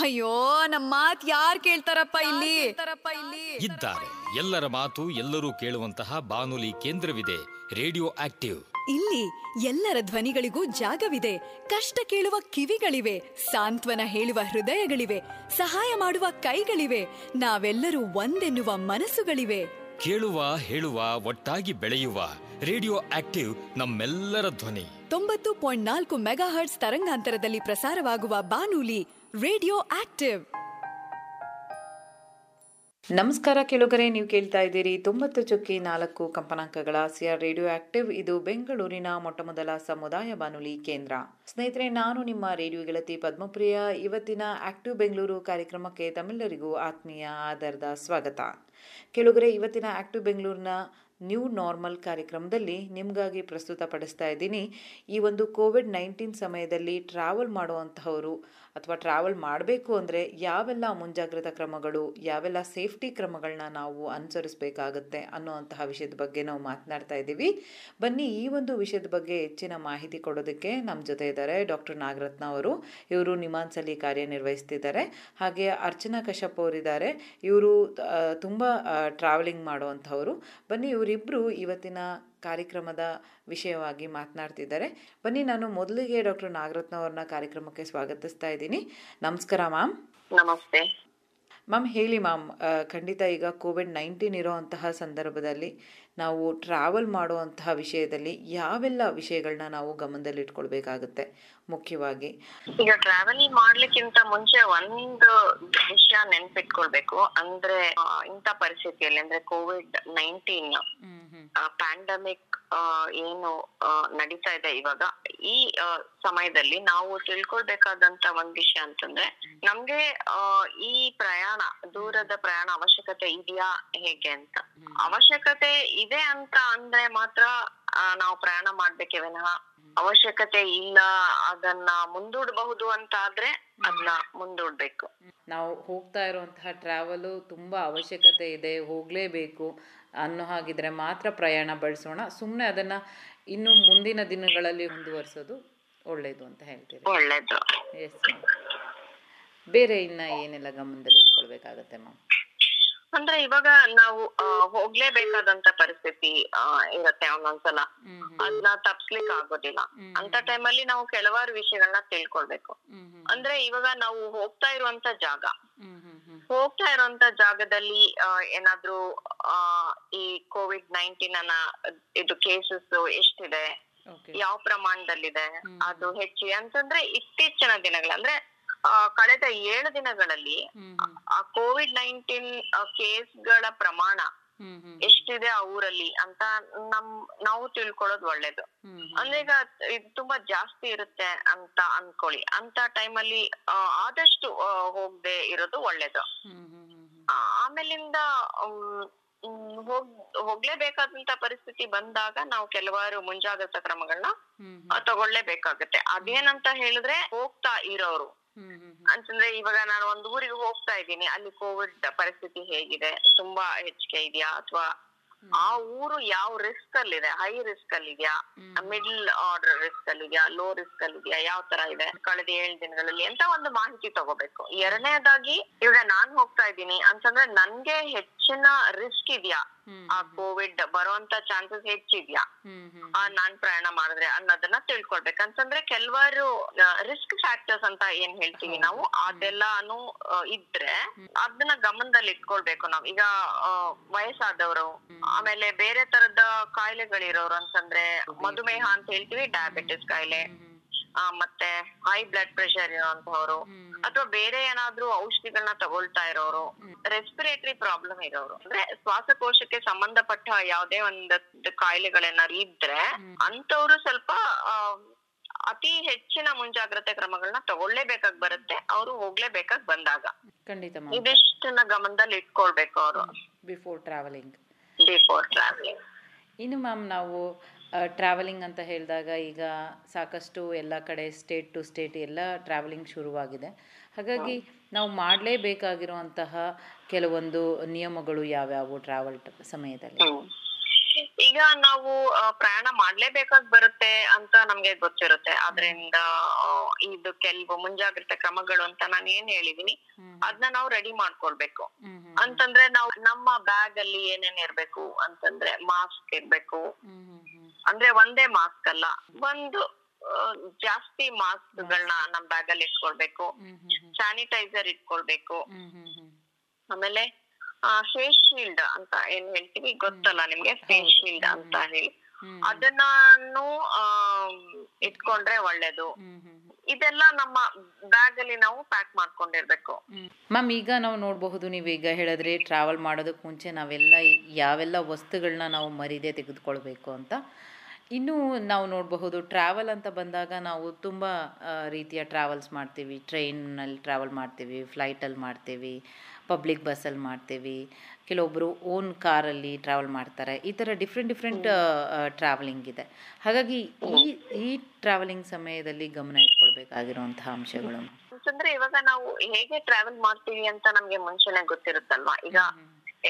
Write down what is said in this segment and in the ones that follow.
ಅಯ್ಯೋ ನಮ್ಮ ಮಾತ್ ಯಾರ್ ಕೇಳ್ತಾರಪ್ಪ ಇಲ್ಲಿ? ಇಲ್ಲಿ? ಇದ್ದಾರೆ. ಎಲ್ಲರ ಮಾತು ಎಲ್ಲರೂ ಕೇಳುವಂತಹ ಬಾನುಲಿ ಕೇಂದ್ರವಿದೆ. Radio active. ಇಲ್ಲಿ ಎಲ್ಲರ ಧ್ವನಿಗಳಿಗೂ ಜಾಗವಿದೆ. ಕಷ್ಟ ಕೇಳುವ ಕಿವಿಗಳಿವೆ. ಸಾಂತ್ವನ ಹೇಳುವ ಹೃದಯಗಳಿವೆ. ಸಹಾಯ ಮಾಡುವ ಕೈಗಳಿವೆ. ನಾವೆಲ್ಲರೂ ಒಂದೆನ್ನುವ ಮನಸ್ಸುಗಳಿವೆ. ಕೇಳುವ ಹೇಳುವ ಒಟ್ಟಾಗಿ ಬೆಳೆಯುವ ರೇಡಿಯೋ ಆಕ್ಟಿವ್ ನಮ್ಮೆಲ್ಲರ ಧ್ವನಿ. ತೊಂಬತ್ತು ಪಾಯಿಂಟ್ ನಾಲ್ಕು ಮೆಗಾ ಹರ್ಟ್ಸ್ ತರಂಗಾಂತರದಲ್ಲಿ ಪ್ರಸಾರವಾಗುವ ಬಾನುಲಿ ರೇಡಿಯೋ ಆಕ್ಟಿವ್. ನಮಸ್ಕಾರ ಕೆಳಗರೆ, ನೀವು ಕೇಳ್ತಾ ಇದ್ದೀರಿ ತೊಂಬತ್ತು ಚುಕ್ಕಿ ನಾಲ್ಕು ಕಂಪನಾಂಕಗಳ ಸಿಆರ್ ರೇಡಿಯೋ ಆಕ್ಟಿವ್. ಇದು ಬೆಂಗಳೂರಿನ ಮೊಟ್ಟಮೊದಲ ಸಮುದಾಯ ಬಾನುಲಿ ಕೇಂದ್ರ. ಸ್ನೇಹಿತರೆ, ನಾನು ನಿಮ್ಮ ರೇಡಿಯೋ ಗೆಳತಿ ಪದ್ಮಪ್ರಿಯ. ಇವತ್ತಿನ ಆಕ್ಟಿವ್ ಬೆಂಗಳೂರು ಕಾರ್ಯಕ್ರಮಕ್ಕೆ ತಮ್ಮೆಲ್ಲರಿಗೂ ಆತ್ಮೀಯ ಆಧಾರದ ಸ್ವಾಗತ. ಕೆಳಗರೆ, ಇವತ್ತಿನ ಆಕ್ಟಿವ್ ಬೆಂಗಳೂರಿನ ನ್ಯೂ ನಾರ್ಮಲ್ ಕಾರ್ಯಕ್ರಮದಲ್ಲಿ ನಿಮಗಾಗಿ ಪ್ರಸ್ತುತಪಡಿಸ್ತಾ ಇದ್ದೀನಿ. ಈ ಒಂದು ಕೋವಿಡ್ ನೈನ್ಟೀನ್ ಸಮಯದಲ್ಲಿ ಟ್ರಾವೆಲ್ ಮಾಡುವಂತಹವರು ಅಥವಾ ಟ್ರಾವೆಲ್ ಮಾಡಬೇಕು ಅಂದರೆ ಯಾವೆಲ್ಲ ಮುಂಜಾಗ್ರತಾ ಕ್ರಮಗಳು, ಯಾವೆಲ್ಲ ಸೇಫ್ಟಿ ಕ್ರಮಗಳನ್ನ ನಾವು ಅನುಸರಿಸಬೇಕಾಗುತ್ತೆ ಅನ್ನುವಂತಹ ವಿಷಯದ ಬಗ್ಗೆ ನಾವು ಮಾತನಾಡ್ತಾ ಇದ್ದೀವಿ. ಬನ್ನಿ ಈ ಒಂದು ವಿಷಯದ ಬಗ್ಗೆ ಹೆಚ್ಚಿನ ಮಾಹಿತಿ ಕೊಡೋದಕ್ಕೆ ನಮ್ಮ ಜೊತೆ ಇದ್ದಾರೆ ಡಾಕ್ಟರ್ ನಾಗರತ್ನ ಅವರು. ಇವರು ನಿಮಾನ್ಸಲ್ಲಿ ಕಾರ್ಯನಿರ್ವಹಿಸ್ತಿದ್ದಾರೆ. ಹಾಗೆ ಅರ್ಚನಾ ಕಶ್ಯಪ್ ಅವರಿದ್ದಾರೆ. ಇವರು ತುಂಬ ಟ್ರಾವೆಲಿಂಗ್ ಮಾಡುವಂಥವರು ಬನ್ನಿ ಇವರಿಬ್ಬರು ಇವತ್ತಿನ ಕಾರ್ಯಕ್ರಮದ ವಿಷಯವಾಗಿ ಮಾತನಾಡ್ತಿದ್ದಾರೆ. ಬನ್ನಿ ನಾನು ಮೊದಲಿಗೆ ಡಾಕ್ಟರ್ ನಾಗರತ್ನ ಅವ್ರನ್ನ ಕಾರ್ಯಕ್ರಮಕ್ಕೆ ಸ್ವಾಗತಿಸ್ತಾ ಇದ್ದೀನಿ. ನಮಸ್ಕಾರ ಮ್ಯಾಮ್. ನಮಸ್ತೆ. ಮ್ಯಾಮ್ ಹೇಳಿ ಮ್ಯಾಮ್ ಖಂಡಿತ ಈಗ ಕೋವಿಡ್ ನೈನ್ಟೀನ್ ಇರೋವಂತಹ ಸಂದರ್ಭದಲ್ಲಿ ನಾವು ಟ್ರಾವೆಲ್ ಮಾಡುವಂತಹ ವಿಷಯದಲ್ಲಿ ಯಾವೆಲ್ಲ ವಿಷಯಗಳನ್ನ ನಾವು ಗಮನದಲ್ಲಿ ಇಟ್ಕೊಳ್ಬೇಕಾಗುತ್ತೆ ಮುಖ್ಯವಾಗಿ? ಈಗ ಟ್ರಾವೆಲ್ ಮಾಡ್ಲಿಕ್ಕಿಂತ ಮುಂಚೆ ಒಂದು ವಿಷಯ ನೆನ್ಪಿಟ್ಕೊಳ್ಬೇಕು. ಅಂದ್ರೆ ಇಂಥ ಪರಿಸ್ಥಿತಿಯಲ್ಲಿ ಅಂದ್ರೆ ಕೋವಿಡ್ ನೈನ್ಟೀನ್ ಪ್ಯಾಂಡಮಿಕ್ ಏನು ನಡೀತಾ ಇದೆ ಇವಾಗ. ಈ ಸಮಯದಲ್ಲಿ ನಾವು ತಿಳ್ಕೊಳ್ಬೇಕಾದಂತ ಒಂದ್ ವಿಷಯ ಅಂತಂದ್ರೆ, ನಮ್ಗೆ ಈ ಪ್ರಯಾಣ, ದೂರದ ಪ್ರಯಾಣ ಅವಶ್ಯಕತೆ ಇದೆಯಾ ಹೇಗೆ ಅಂತ. ಅವಶ್ಯಕತೆ ಇದೆ ಅಂತ ಅಂದ್ರೆ ಮಾತ್ರ ನಾವು ಪ್ರಯಾಣ ಮಾಡ್ಬೇಕೆ ವಿನಃ. ಅವಶ್ಯಕತೆ ಇಲ್ಲ, ಅದನ್ನ ಮುಂದೂಡಬಹುದು ಅಂತ ಆದ್ರೆ ಅದನ್ನ ಮುಂದೂಡ್ಬೇಕು. ನಾವು ಹೋಗ್ತಾ ಇರುವಂತಹ ಟ್ರಾವೆಲ್ ತುಂಬಾ ಅವಶ್ಯಕತೆ ಇದೆ, ಹೋಗಲೇಬೇಕು. ಅನ್ನೋ ಹಾಗಿದ್ರೆ ಮಾತ್ರ ಪ್ರಯಾಣ ಬಳಸೋಣ. ಸುಮ್ಮನೆ ಅದನ್ನ ಇನ್ನು ಮುಂದಿನ ದಿನಗಳಲ್ಲಿ ಮುಂದುವರಿಸೋದು ಒಳ್ಳೇದು ಅಂತ ಹೇಳ್ತೀರಿ. ಒಳ್ಳೇದು. ಎಸ್ ಮ್ಯಾಮ್ ಬೇರೆ ಇನ್ನ ಏನೆಲ್ಲ ಗಮನದಲ್ಲಿ ಇಟ್ಕೊಳ್ಬೇಕಾಗತ್ತೆ ಮ್ಯಾಮ್ ಅಂದ್ರೆ ಇವಾಗ ನಾವು ಹೋಗ್ಲೇಬೇಕಾದಂತ ಪರಿಸ್ಥಿತಿ ಇರುತ್ತೆ ಒಂದೊಂದ್ ಒಂದೊಂದ್ಸಲ ಅದನ್ನ ತಪ್ಸ್ಲಿಕ್ ಆಗೋದಿಲ್ಲ ಅಂತ ಟೈಮಲ್ಲಿ ನಾವು ಕೆಲವಾರು ವಿಷಯಗಳನ್ನ ತಿಳ್ಕೊಳ್ಬೇಕು. ಅಂದ್ರೆ ಇವಾಗ ನಾವು ಹೋಗ್ತಾ ಇರುವಂತ ಜಾಗ. ಹೋಗ್ತಾ ಇರುವಂತ ಜಾಗದಲ್ಲಿ ಏನಾದ್ರೂ ಈ ಕೋವಿಡ್ ನೈನ್ಟೀನ್ ಅನ್ನ ಇದು ಕೇಸಸ್ ಎಷ್ಟಿದೆ? ಯಾವ ಪ್ರಮಾಣದಲ್ಲಿದೆ? ಅದು ಹೆಚ್ಚಿ ಅಂತಂದ್ರೆ ಇತ್ತೀಚಿನ ದಿನಗಳ ಅಂದ್ರೆ ಕಳೆದ ಏಳು ದಿನಗಳಲ್ಲಿ ಆ ಕೋವಿಡ್ ನೈನ್ಟೀನ್ ಕೇಸ್ಗಳ ಪ್ರಮಾಣ ಎಷ್ಟಿದೆ ಆ ಊರಲ್ಲಿ ಅಂತ ನಮ್ ನಾವು ತಿಳ್ಕೊಳ್ಳೋದು ಒಳ್ಳೇದು. ಅಂದ್ರೆ ಈಗ ಇದು ತುಂಬಾ ಜಾಸ್ತಿ ಇರುತ್ತೆ ಅಂತ ಅನ್ಕೊಳ್ಳಿ. ಅಂತ ಟೈಮಲ್ಲಿ ಆದಷ್ಟು ಆ, ಹೋಗ್ದೆ ಇರೋದು ಒಳ್ಳೇದು. ಆಮೇಲಿಂದ ಹೋಗ್ ಹೋಗ್ಲೇಬೇಕಾದಂತ ಪರಿಸ್ಥಿತಿ ಬಂದಾಗ ನಾವು ಕೆಲವಾರು ಮುಂಜಾಗ್ರತಾ ಕ್ರಮಗಳನ್ನ ತಗೊಳ್ಳೇಬೇಕಾಗತ್ತೆ ಅದೇನಂತ ಹೇಳಿದ್ರೆ ಹೋಗ್ತಾ ಇರೋರು. ಅಂತಂದ್ರೆ ಇವಾಗ ನಾನು ಒಂದು ಊರಿಗೆ ಹೋಗ್ತಾ ಇದ್ದೀನಿ. ಅಲ್ಲಿ ಕೋವಿಡ್ ಪರಿಸ್ಥಿತಿ ಹೇಗಿದೆ? ತುಂಬಾ ಹೆಚ್ಚಿಗೆ ಇದೆಯಾ? ಅಥವಾ ಆ ಊರು ಯಾವ ರಿಸ್ಕ್ ಅಲ್ಲಿ ಇದೆ ಹೈ ರಿಸ್ಕ್ ಅಲ್ಲಿ ಇದೆಯಾ ಮಿಡ್ಲ್ ಆರ್ಡರ್ ರಿಸ್ಕ್ ಅಲ್ಲಿ ಇದೆಯಾ ಲೋ ರಿಸ್ಕ್ ಅಲ್ಲಿ ಇದೆಯಾ ಯಾವ ತರ ಇದೆ? ಕಳೆದ ಏಳು ದಿನಗಳಲ್ಲಿ ಅಂತ ಒಂದು ಮಾಹಿತಿ ತಗೋಬೇಕು. ಎರಡನೇದಾಗಿ ಇವಾಗ ನಾನ್ ಹೋಗ್ತಾ ಇದ್ದೀನಿ. ಅಂತಂದ್ರೆ ನನ್ಗೆ ಹೆಚ್ಚಿನ ರಿಸ್ಕ್ ಇದೆಯಾ? ಆ ಕೋವಿಡ್ ಬರುವಂತ ಚಾನ್ಸಸ್ ಹೆಚ್ಚಿದ್ಯಾ? ಆ ನಾನ್ ಪ್ರಯಾಣ ಮಾಡಿದ್ರೆ ಅನ್ನೋದನ್ನ ತಿಳ್ಕೊಳ್ಬೇಕು. ಅಂತಂದ್ರೆ ಕೆಲವಾರು ರಿಸ್ಕ್ ಫ್ಯಾಕ್ಟರ್ಸ್ ಅಂತ ಏನ್ ಹೇಳ್ತೀವಿ ನಾವು ಅದೆಲ್ಲಾನು ಇದ್ರೆ ಅದನ್ನ ಗಮನದಲ್ಲಿ ಇಟ್ಕೊಳ್ಬೇಕು ನಾವು. ಈಗ ವಯಸ್ಸಾದವರು ಆಮೇಲೆ ಬೇರೆ ತರದ ಕಾಯಿಲೆಗಳಿರೋರು ಅಂತಂದ್ರೆ ಮಧುಮೇಹ ಅಂತ ಹೇಳ್ತೀವಿ ಡಯಾಬಿಟಿಸ್ ಕಾಯಿಲೆ. ಮತ್ತೆ ಹೈ ಬ್ಲಡ್ ಪ್ರೆಷರ್ ಇರುವಂತವರು ಅಥವಾ ಬೇರೆ ಏನಾದ್ರೂ ಔಷಧಿಗಳನ್ನ ತಗೊಳ್ತಾ ಇರೋರು ರೆಸ್ಪಿರೇಟರಿ ಪ್ರಾಬ್ಲಮ್ ಇರೋರು. ಅಂದ್ರೆ ಶ್ವಾಸಕೋಶಕ್ಕೆ ಸಂಬಂಧಪಟ್ಟ ಯಾವುದೇ ಒಂದು ಕಾಯಿಲೆಗಳೇನಾದ್ರು ಇದ್ರೆ ಅಂತವ್ರು ಸ್ವಲ್ಪ ಆ, ಅತಿ ಹೆಚ್ಚಿನ ಮುಂಜಾಗ್ರತೆ ಕ್ರಮಗಳನ್ನ ತಗೊಳ್ಳೇಬೇಕಾಗಿ ಬರುತ್ತೆ ಅವರು ಹೋಗ್ಲೇಬೇಕಾಗ್ ಬಂದಾಗ. ಖಂಡಿತ ಇದಿಷ್ಟನ್ನ ಗಮನದಲ್ಲಿ ಇಟ್ಕೊಳ್ಬೇಕು ಅವರು. ಬಿಫೋರ್ ಟ್ರಾವೆಲಿಂಗ್ ಬಿಫೋರ್ ಟ್ರಾವೆಲಿಂಗ್ ಇನ್ನು ಮ್ಯಾಮ್ ನಾವು ಟ್ರಾವೆಲಿಂಗ್ ಅಂತ ಹೇಳಿದಾಗ ಈಗ ಸಾಕಷ್ಟು ಎಲ್ಲ ಕಡೆ ಸ್ಟೇಟ್ ಟು ಸ್ಟೇಟ್ ಎಲ್ಲ ಟ್ರಾವೆಲಿಂಗ್ ಶುರುವಾಗಿದೆ. ಹಾಗಾಗಿ ನಾವು ಮಾಡಲೇಬೇಕಾಗಿರುವಂತಹ ಕೆಲವೊಂದು ನಿಯಮಗಳು ಯಾವ್ಯಾವು ಟ್ರಾವೆಲ್ ಸಮಯದಲ್ಲಿ? ಈಗ ನಾವು ಪ್ರಯಾಣ ಮಾಡ್ಲೇಬೇಕಾಗ್ ಬರುತ್ತೆ ಅಂತ ನಮ್ಗೆ ಗೊತ್ತಿರುತ್ತೆ. ಅದರಿಂದ ಇದು ಕೆಲವು ಮುಂಜಾಗ್ರತೆ ಕ್ರಮಗಳು ಅಂತ ನಾನು ಏನ್ ಹೇಳಿದೀನಿ ಅದನ್ನ ನಾವು ರೆಡಿ ಮಾಡ್ಕೊಳ್ಬೇಕು. ಅಂತಂದ್ರೆ ನಾವು ನಮ್ಮ ಬ್ಯಾಗ್ ಅಲ್ಲಿ ಏನೇನ್ ಇರ್ಬೇಕು ಅಂತಂದ್ರೆ ಮಾಸ್ಕ್ ಇರ್ಬೇಕು. ಅಂದ್ರೆ ಒಂದೇ ಮಾಸ್ಕ್ ಅಲ್ಲ. ಒಂದು ಜಾಸ್ತಿ ಮಾಸ್ಕ್ ಗಳನ್ನ ನಮ್ ಬ್ಯಾಗ್ ಅಲ್ಲಿ ಇಟ್ಕೊಳ್ಬೇಕು. ಸ್ಯಾನಿಟೈಸರ್ ಇಟ್ಕೊಳ್ಬೇಕು ಆಮೇಲೆ ಫೇಸ್ ಶೀಲ್ಡ್ ಅಂತ ಏನ್ ಹೇಳ್ತೀವಿ? ಗೊತ್ತಲ್ಲ ನಿಮ್ಗೆ? ಫೇಸ್ ಶೀಲ್ಡ್ ಅಂತ ಹೇಳಿ. ಅದನ್ನು ಆ, ಇಟ್ಕೊಂಡ್ರೆ ಒಳ್ಳೇದು. ಇದೆಲ್ಲ ನಮ್ಮ ಬ್ಯಾಗ್ ಅಲ್ಲಿ ನಾವು ಪ್ಯಾಕ್ ಮಾಡ್ಕೊಂಡಿರ್ಬೇಕು. ಮ್ಯಾಮ್ ಈಗ ನಾವು ನೋಡಬಹುದು ನೀವು ಈಗ ಹೇಳಿದ್ರೆ ಟ್ರಾವೆಲ್ ಮಾಡೋದಕ್ಕೆ ಮುಂಚೆ ನಾವೆಲ್ಲ ಯಾವೆಲ್ಲ ವಸ್ತುಗಳನ್ನ ನಾವು ಮರೀದೆ ತೆಗೆದುಕೊಳ್ಬೇಕು ಅಂತ. ಇನ್ನು ನಾವು ನೋಡಬಹುದು ಟ್ರಾವೆಲ್ ಅಂತ ಬಂದಾಗ ನಾವು ತುಂಬ ರೀತಿಯ ಟ್ರಾವೆಲ್ಸ್ ಮಾಡ್ತೀವಿ. ಟ್ರೈನಲ್ಲಿ ಟ್ರಾವೆಲ್ ಮಾಡ್ತೀವಿ ಫ್ಲೈಟಲ್ಲಿ ಮಾಡ್ತೀವಿ ಪಬ್ಲಿಕ್ ಬಸ್ಸಲ್ಲಿ ಮಾಡ್ತೀವಿ. ಕೆಲವೊಬ್ಬರು ಓನ್ ಕಾರಲ್ಲಿ ಟ್ರಾವೆಲ್ ಮಾಡ್ತಾರೆ. ಈ ಥರ ಡಿಫ್ರೆಂಟ್ ಡಿಫ್ರೆಂಟ್ ಟ್ರಾವೆಲಿಂಗ್ ಇದೆ. ಹಾಗಾಗಿ ಈ ಈ ಟ್ರಾವೆಲಿಂಗ್ ಸಮಯದಲ್ಲಿ ಗಮನ ಇಟ್ಕೊಳ್ಬೇಕಾಗಿರುವಂತಹ ಅಂಶಗಳು. ಅಂದ್ರೆ ಇವಾಗ ನಾವು ಹೇಗೆ ಟ್ರಾವೆಲ್ ಮಾಡ್ತೀವಿ ಅಂತ ನಮ್ಗೆ ಮುಂಚೆನೆ ಗೊತ್ತಿರುತ್ತಲ್ವಾ? ಈಗ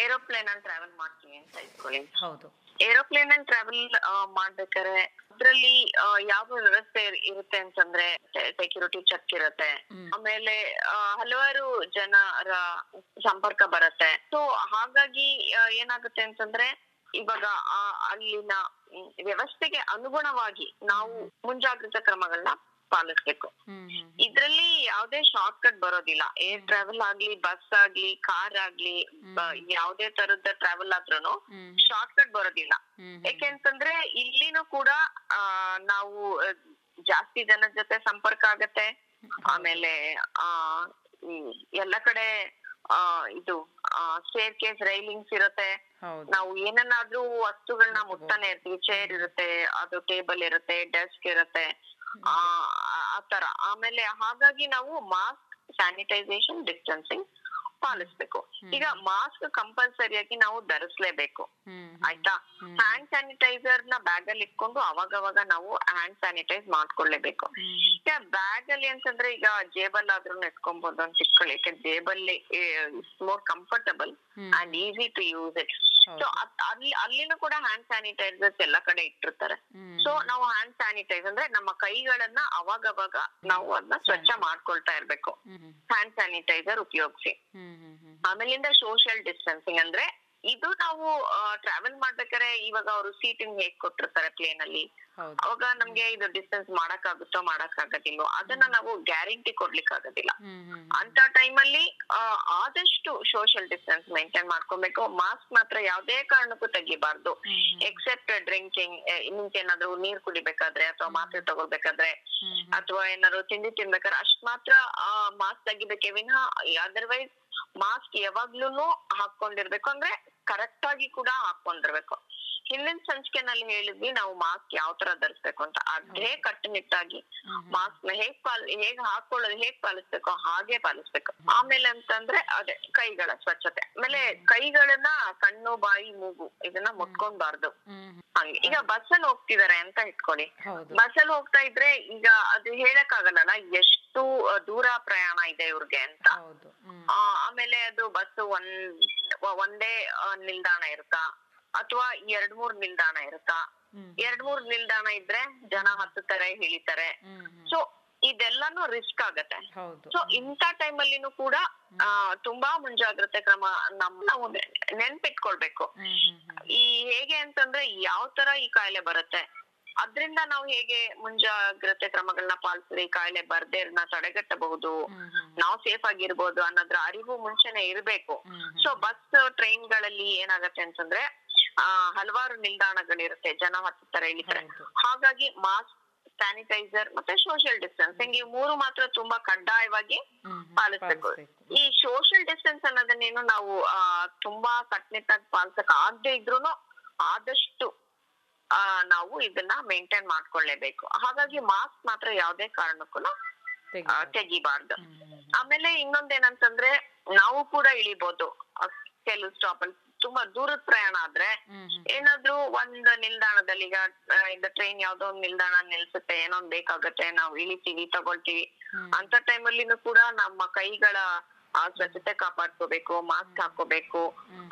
ಏರೋಪ್ಲೇನ್ ಅಲ್ಲಿ ಟ್ರಾವೆಲ್ ಮಾಡ್ತೀವಿ ಅಂತ ಇಟ್ಕೊಳ್ಳಿ. ಹೌದು. ಏರೋಪ್ಲೇನ್ ಅಲ್ಲಿ ಟ್ರಾವೆಲ್ ಮಾಡ್ಬೇಕಾದ್ರೆ ಅದ್ರಲ್ಲಿ ಯಾವ ವ್ಯವಸ್ಥೆ ಇರುತ್ತೆ ಅಂತಂದ್ರೆ ಸೆಕ್ಯೂರಿಟಿ ಚೆಕ್ ಇರುತ್ತೆ. ಆಮೇಲೆ ಹಲವಾರು ಜನರ ಸಂಪರ್ಕ ಬರುತ್ತೆ. ಸೊ ಹಾಗಾಗಿ ಏನಾಗುತ್ತೆ ಅಂತಂದ್ರೆ ಇವಾಗ ಅಲ್ಲಿನ ವ್ಯವಸ್ಥೆಗೆ ಅನುಗುಣವಾಗಿ ನಾವು ಮುಂಜಾಗ್ರತಾ ಕ್ರಮಗಳನ್ನ ಪಾಲಿಸ್ಬೇಕು. ಇದ್ರಲ್ಲಿ ಯಾವುದೇ ಶಾರ್ಟ್ ಕಟ್ ಬರೋದಿಲ್ಲ ಏರ್ ಟ್ರಾವೆಲ್ ಆಗ್ಲಿ ಬಸ್ ಆಗ್ಲಿ ಕಾರ್ ಆಗ್ಲಿ ಯಾವುದೇ ತರದ ಟ್ರಾವೆಲ್ ಆದ್ರೂ ಶಾರ್ಟ್ ಕಟ್ ಬರೋದಿಲ್ಲ. ಯಾಕೆಂತಂದ್ರೆ ಇಲ್ಲಿನೂ ಕೂಡ ನಾವು ಜಾಸ್ತಿ ಜನದ ಜೊತೆ ಸಂಪರ್ಕ ಆಗತ್ತೆ. ಆಮೇಲೆ ಆ ಎಲ್ಲ ಕಡೆ ಇದು ಸ್ಟೇರ್ ಕೇಸ್ ರೈಲಿಂಗ್ಸ್ ಇರುತ್ತೆ. ನಾವು ಏನನ್ನಾದ್ರೂ ವಸ್ತುಗಳನ್ನ ಮುಟ್ತಾನೆ ಇರ್ತೀವಿ. ಚೇರ್ ಇರುತ್ತೆ ಅದು ಟೇಬಲ್ ಇರುತ್ತೆ ಡೆಸ್ಕ್ ಇರುತ್ತೆ. ಆ ತರ. ಆಮೇಲೆ ಹಾಗಾಗಿ ನಾವು ಮಾಸ್ಕ್ ಸ್ಯಾನಿಟೈಸೇಷನ್ ಡಿಸ್ಟೆನ್ಸಿಂಗ್ ಪಾಲಿಸ್ಬೇಕು. ಈಗ ಮಾಸ್ಕ್ ಕಂಪಲ್ಸರಿಯಾಗಿ ನಾವು ಧರಿಸ್ಲೇಬೇಕು. ಆಯ್ತಾ? ಹ್ಯಾಂಡ್ ಸ್ಯಾನಿಟೈಸರ್ನ ಬ್ಯಾಗ್ ಅಲ್ಲಿ ಇಟ್ಕೊಂಡು ಅವಾಗವಾಗ ನಾವು ಹ್ಯಾಂಡ್ ಸ್ಯಾನಿಟೈಸ್ ಮಾಡ್ಕೊಳ್ಳೇಬೇಕು. ಈಗ ಬ್ಯಾಗ್ ಅಲ್ಲಿ ಅಂತಂದ್ರೆ ಈಗ ಜೇಬಲ್ ಆದ್ರೂ ಇಟ್ಕೊಬಹುದು ಅಂತ ಇಟ್ಕೊಳ್ಳಿ ಜೇಬಲ್ಲಿ more comfortable and easy to use it. So ಅಲ್ಲಿ ಅಲ್ಲಿನೂ ಕೂಡ ಹ್ಯಾಂಡ್ ಸ್ಯಾನಿಟೈಸರ್ಸ್ ಎಲ್ಲ ಕಡೆ ಇಟ್ಟಿರ್ತಾರೆ. ಸೊ ನಾವು ಹ್ಯಾಂಡ್ ಸ್ಯಾನಿಟೈಸ್ ಅಂದ್ರೆ ನಮ್ಮ ಕೈಗಳನ್ನ ಅವಾಗವಾಗ ನಾವು ಅದನ್ನ ಸ್ವಚ್ಛ ಮಾಡ್ಕೊಳ್ತಾ ಇರ್ಬೇಕು. ಹ್ಯಾಂಡ್ ಸ್ಯಾನಿಟೈಸರ್ ಉಪಯೋಗಿಸಿ. ಆಮೇಲಿಂದ ಸೋಷಿಯಲ್ ಡಿಸ್ಟೆನ್ಸಿಂಗ್ ಅಂದ್ರೆ ಇದು ನಾವು ಟ್ರಾವೆಲ್ ಮಾಡ್ಬೇಕಾದ್ರೆ ಇವಾಗ ಅವರು ಸೀಟಿಂಗ್ ಹೇಗ್ ಕೊಟ್ಟಿರ್ತಾರೆ ಪ್ಲೇನ್ ಅಲ್ಲಿ? ಅವಾಗ ನಮ್ಗೆ ಇದು ಡಿಸ್ಟೆನ್ಸ್ ಮಾಡಕ್ ಆಗುತ್ತೋ ಮಾಡಕ್ ಆಗೋದಿಲ್ವೋ ಅದನ್ನ ನಾವು ಗ್ಯಾರಂಟಿ ಕೊಡ್ಲಿಕ್ ಆಗೋದಿಲ್ಲ ಅಂತ ಟೈಮಲ್ಲಿ ಆದಷ್ಟು ಸೋಷಿಯಲ್ ಡಿಸ್ಟೆನ್ಸ್ ಮೇಂಟೈನ್ ಮಾಡ್ಕೊಬೇಕು. ಮಾಸ್ಕ್ ಮಾತ್ರ ಯಾವ್ದೇ ಕಾರಣಕ್ಕೂ ತೆಗಿಬಾರ್ದು. ಎಕ್ಸೆಪ್ಟ್ ಡ್ರಿಂಕಿಂಗ್ ಏನಾದ್ರು ನೀರ್ ಕುಡಿಬೇಕಾದ್ರೆ ಅಥವಾ ಮಾತ್ರೆ ತಗೊಳ್ಬೇಕಾದ್ರೆ ಅಥವಾ ಏನಾದ್ರು ತಿಂಡಿ ತಿನ್ಬೇಕಾದ್ರೆ ಅಷ್ಟ್ ಮಾತ್ರ ಮಾಸ್ಕ್ ತೆಗಿಬೇಕೆ ವಿನಃ ಅದರ್ವೈಸ್ ಮಾಸ್ಕ್ ಯಾವಾಗ್ಲೂನು ಹಾಕೊಂಡಿರ್ಬೇಕು ಅಂದ್ರೆ ಕರೆಕ್ಟ್ ಆಗಿ ಕೂಡ ಹಾಕೊಂಡಿರ್ಬೇಕು ಹಿಂದಿನ ಸಂಚಿಕೆನಲ್ಲಿ ಹೇಳಿದ್ವಿ ನಾವು ಮಾಸ್ಕ್ ಯಾವ ತರ ಧರಿಸ್ಬೇಕು ಅಂತ. ಅದೇ ಕಟ್ಟುನಿಟ್ಟಾಗಿ ಮಾಸ್ಕ್ನ ಹೇಗ್ ಪಾಲ್ ಹೇಗ್ ಹಾಕೊಳ್ಳೋದು ಹೇಗ್ ಪಾಲಿಸ್ಬೇಕು ಹಾಗೆ ಪಾಲಿಸ್ಬೇಕು. ಆಮೇಲೆ ಅಂತಂದ್ರೆ ಅದೇ ಕೈಗಳ ಸ್ವಚ್ಛತೆ. ಆಮೇಲೆ ಕೈಗಳನ್ನ ಕಣ್ಣು ಬಾಯಿ ಮೂಗು ಇದನ್ನ ಮುಟ್ಕೊಂಡ್ಬಾರ್ದು. ಹಂಗೆ. ಈಗ ಬಸ್ ಅಲ್ಲಿ ಹೋಗ್ತಿದಾರೆ ಅಂತ ಇಟ್ಕೊಳ್ಳಿ. ಬಸ್ ಅಲ್ಲಿ ಹೋಗ್ತಾ ಇದ್ರೆ ಈಗ ಅದು ಹೇಳಕ್ ಆಗಲ್ಲ ಎಷ್ಟು ದೂರ ಪ್ರಯಾಣ ಇದೆ ಇವ್ರಿಗೆ ಅಂತ. ಆಮೇಲೆ ಅದು ಬಸ್ ಒಂದ್ ಒಂದೇ ನಿಲ್ದಾಣ ಇರುತ್ತಾ? ಅಥವಾ ಎರಡ್ ಮೂರ್ ನಿಲ್ದಾಣ ಇರುತ್ತಾ. ಎರಡ್ ಮೂರ್ ನಿಲ್ದಾಣ ಇದ್ರೆ ಜನ ಹತ್ತುತ್ತಾರೆ ಇಳಿತಾರೆ. ಸೊ ಇದೆಲ್ಲಾನು ರಿಸ್ಕ್ ಆಗತ್ತೆ ಸೊ ಇಂಥ ಟೈಮಲ್ಲಿನೂ ಕೂಡ ಆ ತುಂಬಾ ಮುಂಜಾಗ್ರತೆ ಕ್ರಮ ನಮ್ ನಾವು ನೆನ್ಪಿಟ್ಕೊಳ್ಬೇಕು. ಈ ಹೇಗೆ ಅಂತಂದ್ರೆ ಯಾವ ತರ ಈ ಕಾಯಿಲೆ ಬರುತ್ತೆ ಅದ್ರಿಂದ ನಾವು ಹೇಗೆ ಮುಂಜಾಗ್ರತೆ ಕ್ರಮಗಳನ್ನ ಪಾಲಿಸಿದ್ರೆ ಈ ಕಾಯಿಲೆ ಬರ್ದೇ ತಡೆಗಟ್ಟಬಹುದು. ನಾವು ಸೇಫ್ ಆಗಿರ್ಬೋದು ಅನ್ನೋದ್ರ ಅರಿವು ಮುಂಚೆನೆ ಇರ್ಬೇಕು. ಸೊ ಬಸ್ ಟ್ರೈನ್ಗಳಲ್ಲಿ ಏನಾಗತ್ತೆ ಅಂತಂದ್ರೆ ಆ ಹಲವಾರು ನಿಲ್ದಾಣಗಳಿರುತ್ತೆ ಜನ ಹತ್ತುತ್ತಾರೆ ಇಳಿತಾರೆ. ಹಾಗಾಗಿ ಮಾಸ್ಕ್ ಸ್ಯಾನಿಟೈಸರ್ ಮತ್ತೆ ಸೋಷಿಯಲ್ ಡಿಸ್ಟೆನ್ಸಿಂಗ್ ಈ ಮೂರು ಮಾತ್ರ ತುಂಬಾ ಕಡ್ಡಾಯವಾಗಿ. ಪಾಲಿಸ್ಬೇಕು. ಈ ಸೋಷಿಯಲ್ ಡಿಸ್ಟೆನ್ಸ್ ಅನ್ನೋದನ್ನೇನು ನಾವು ತುಂಬಾ ಕಟ್ಟುನಿಟ್ಟಾಗಿ ಪಾಲಿಸಕ್ ಆಗದೆ ಇದ್ರು ಆದಷ್ಟು ಆ ನಾವು ಇದನ್ನ ಮೇಂಟೈನ್ ಮಾಡ್ಕೊಳ್ಳೇಬೇಕು ಹಾಗಾಗಿ ಮಾಸ್ಕ್ ಮಾತ್ರ ಯಾವುದೇ ಕಾರಣಕ್ಕೂ ತೆಗಿ. ತೆಗಿಬಾರ್ದು. ಆಮೇಲೆ ಇನ್ನೊಂದೇನಂತಂದ್ರೆ ನಾವು ಕೂಡ ಇಳಿಬಹುದು ಕೆಲವು ಸ್ಟಾಪ್ ಅಲ್ಲಿ ತುಂಬಾ ದೂರದ ಪ್ರಯಾಣ ಆದ್ರೆ. ಏನಾದ್ರೂ ಒಂದ್ ನಿಲ್ದಾಣದಲ್ಲಿ ಈಗ ಟ್ರೈನ್ ಯಾವ್ದೋ ಒಂದ್ ನಿಲ್ದಾಣ ನಿಲ್ಸುತ್ತೆ ಏನೋ ಒಂದ್ ಬೇಕಾಗತ್ತೆ ನಾವು ಇಳಿತೀವಿ ತಗೊಳ್ತೀವಿ. ಅಂತ ಅಂತ ಟೈಮಲ್ಲಿನೂ ಕೂಡ ನಮ್ಮ ಕೈಗಳ ಸ್ವಚ್ಛತೆ ಕಾಪಾಡ್ಕೋಬೇಕು ಮಾಸ್ಕ್ ಹಾಕೋಬೇಕು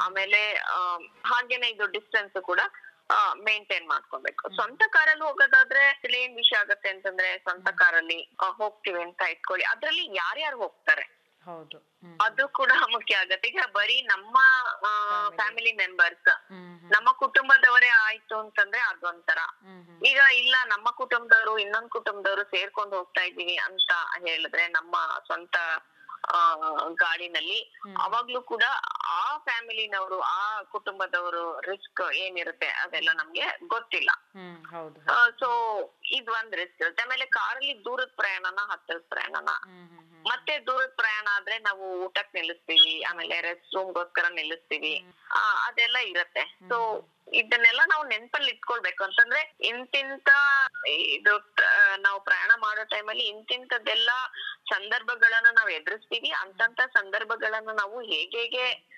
ಆಮೇಲೆ ಆ, ಹಾಗೇನೆ ಇದು ಡಿಸ್ಟೆನ್ಸ್ ಕೂಡ ಮೇಂಟೈನ್ ಮಾಡ್ಕೋಬೇಕು. ಸ್ವಂತ ಕಾರಲ್ಲಿ ಹೋಗೋದಾದ್ರೆ ಏನ್ ವಿಷಯ ಆಗತ್ತೆ ಅಂತಂದ್ರೆ ಸ್ವಂತ ಕಾರಲ್ಲಿ ಹೋಗ್ತೀವಿ ಅಂತ ಇಟ್ಕೊಳ್ಳಿ. ಅದ್ರಲ್ಲಿ ಯಾರ್ಯಾರು ಹೋಗ್ತಾರೆ? ಹೌದು. ಅದು ಕೂಡ ಮುಖ್ಯ ಆಗತ್ತೆ. ಈಗ ಬರೀ ನಮ್ಮ ಫ್ಯಾಮಿಲಿ ಮೆಂಬರ್ಸ್ ನಮ್ಮ ಕುಟುಂಬದವರೇ ಆಯ್ತು ಅಂತಂದ್ರೆ ಅದೊಂಥರ. ಈಗ ಇಲ್ಲ ನಮ್ಮ ಕುಟುಂಬದವರು ಇನ್ನೊಂದ್ ಕುಟುಂಬದವರು ಸೇರ್ಕೊಂಡು ಹೋಗ್ತಾ ಇದೀವಿ ಅಂತ ಹೇಳಿದ್ರೆ ನಮ್ಮ ಸ್ವಂತ ಗಾಡಿನಲ್ಲಿ ಅವಾಗ್ಲೂ ಕೂಡ ಆ ಫ್ಯಾಮಿಲಿನವರು ಆ ಕುಟುಂಬದವರು ರಿಸ್ಕ್ ಏನಿರುತ್ತೆ ಅದೆಲ್ಲ ನಮ್ಗೆ ಗೊತ್ತಿಲ್ಲ. ಸೊ ಇದ್ ಒಂದ್ ರಿಸ್ಕ್ ಇರುತ್ತೆ. ಆಮೇಲೆ ಕಾರಲ್ಲಿ ದೂರದ ಪ್ರಯಾಣನ ಹತ್ತಿರದ ಪ್ರಯಾಣನ. ಮತ್ತೆ ದೂರದ ಪ್ರಯಾಣ ಆದ್ರೆ ನಾವು ಊಟಕ್ ನಿಲ್ಲಿಸ್ತೀವಿ ಆಮೇಲೆ ರೆಸ್ಟ್ ರೂಮ್ಗೋಸ್ಕರ ನಿಲ್ಲಿಸ್ತೀವಿ. ಆ, ಅದೆಲ್ಲ ಇರತ್ತೆ. ಸೊ ಇದನ್ನೆಲ್ಲ ನಾವು ನೆನ್ಪಲ್ಲಿ ಇಟ್ಕೊಳ್ಬೇಕು. ಅಂತಂದ್ರೆ ಇಂತಿಂತ ಇದು ನಾವು ಪ್ರಯಾಣ ಮಾಡೋ ಟೈಮಲ್ಲಿ ಇಂತಿಂತದ್ದೆಲ್ಲ ಸಂದರ್ಭಗಳನ್ನ ನಾವು ಎದುರಿಸ್ತೀವಿ. ಅಂತಂತ ಸಂದರ್ಭಗಳನ್ನ ನಾವು ಹೇಗೆ ಹೇಗೆ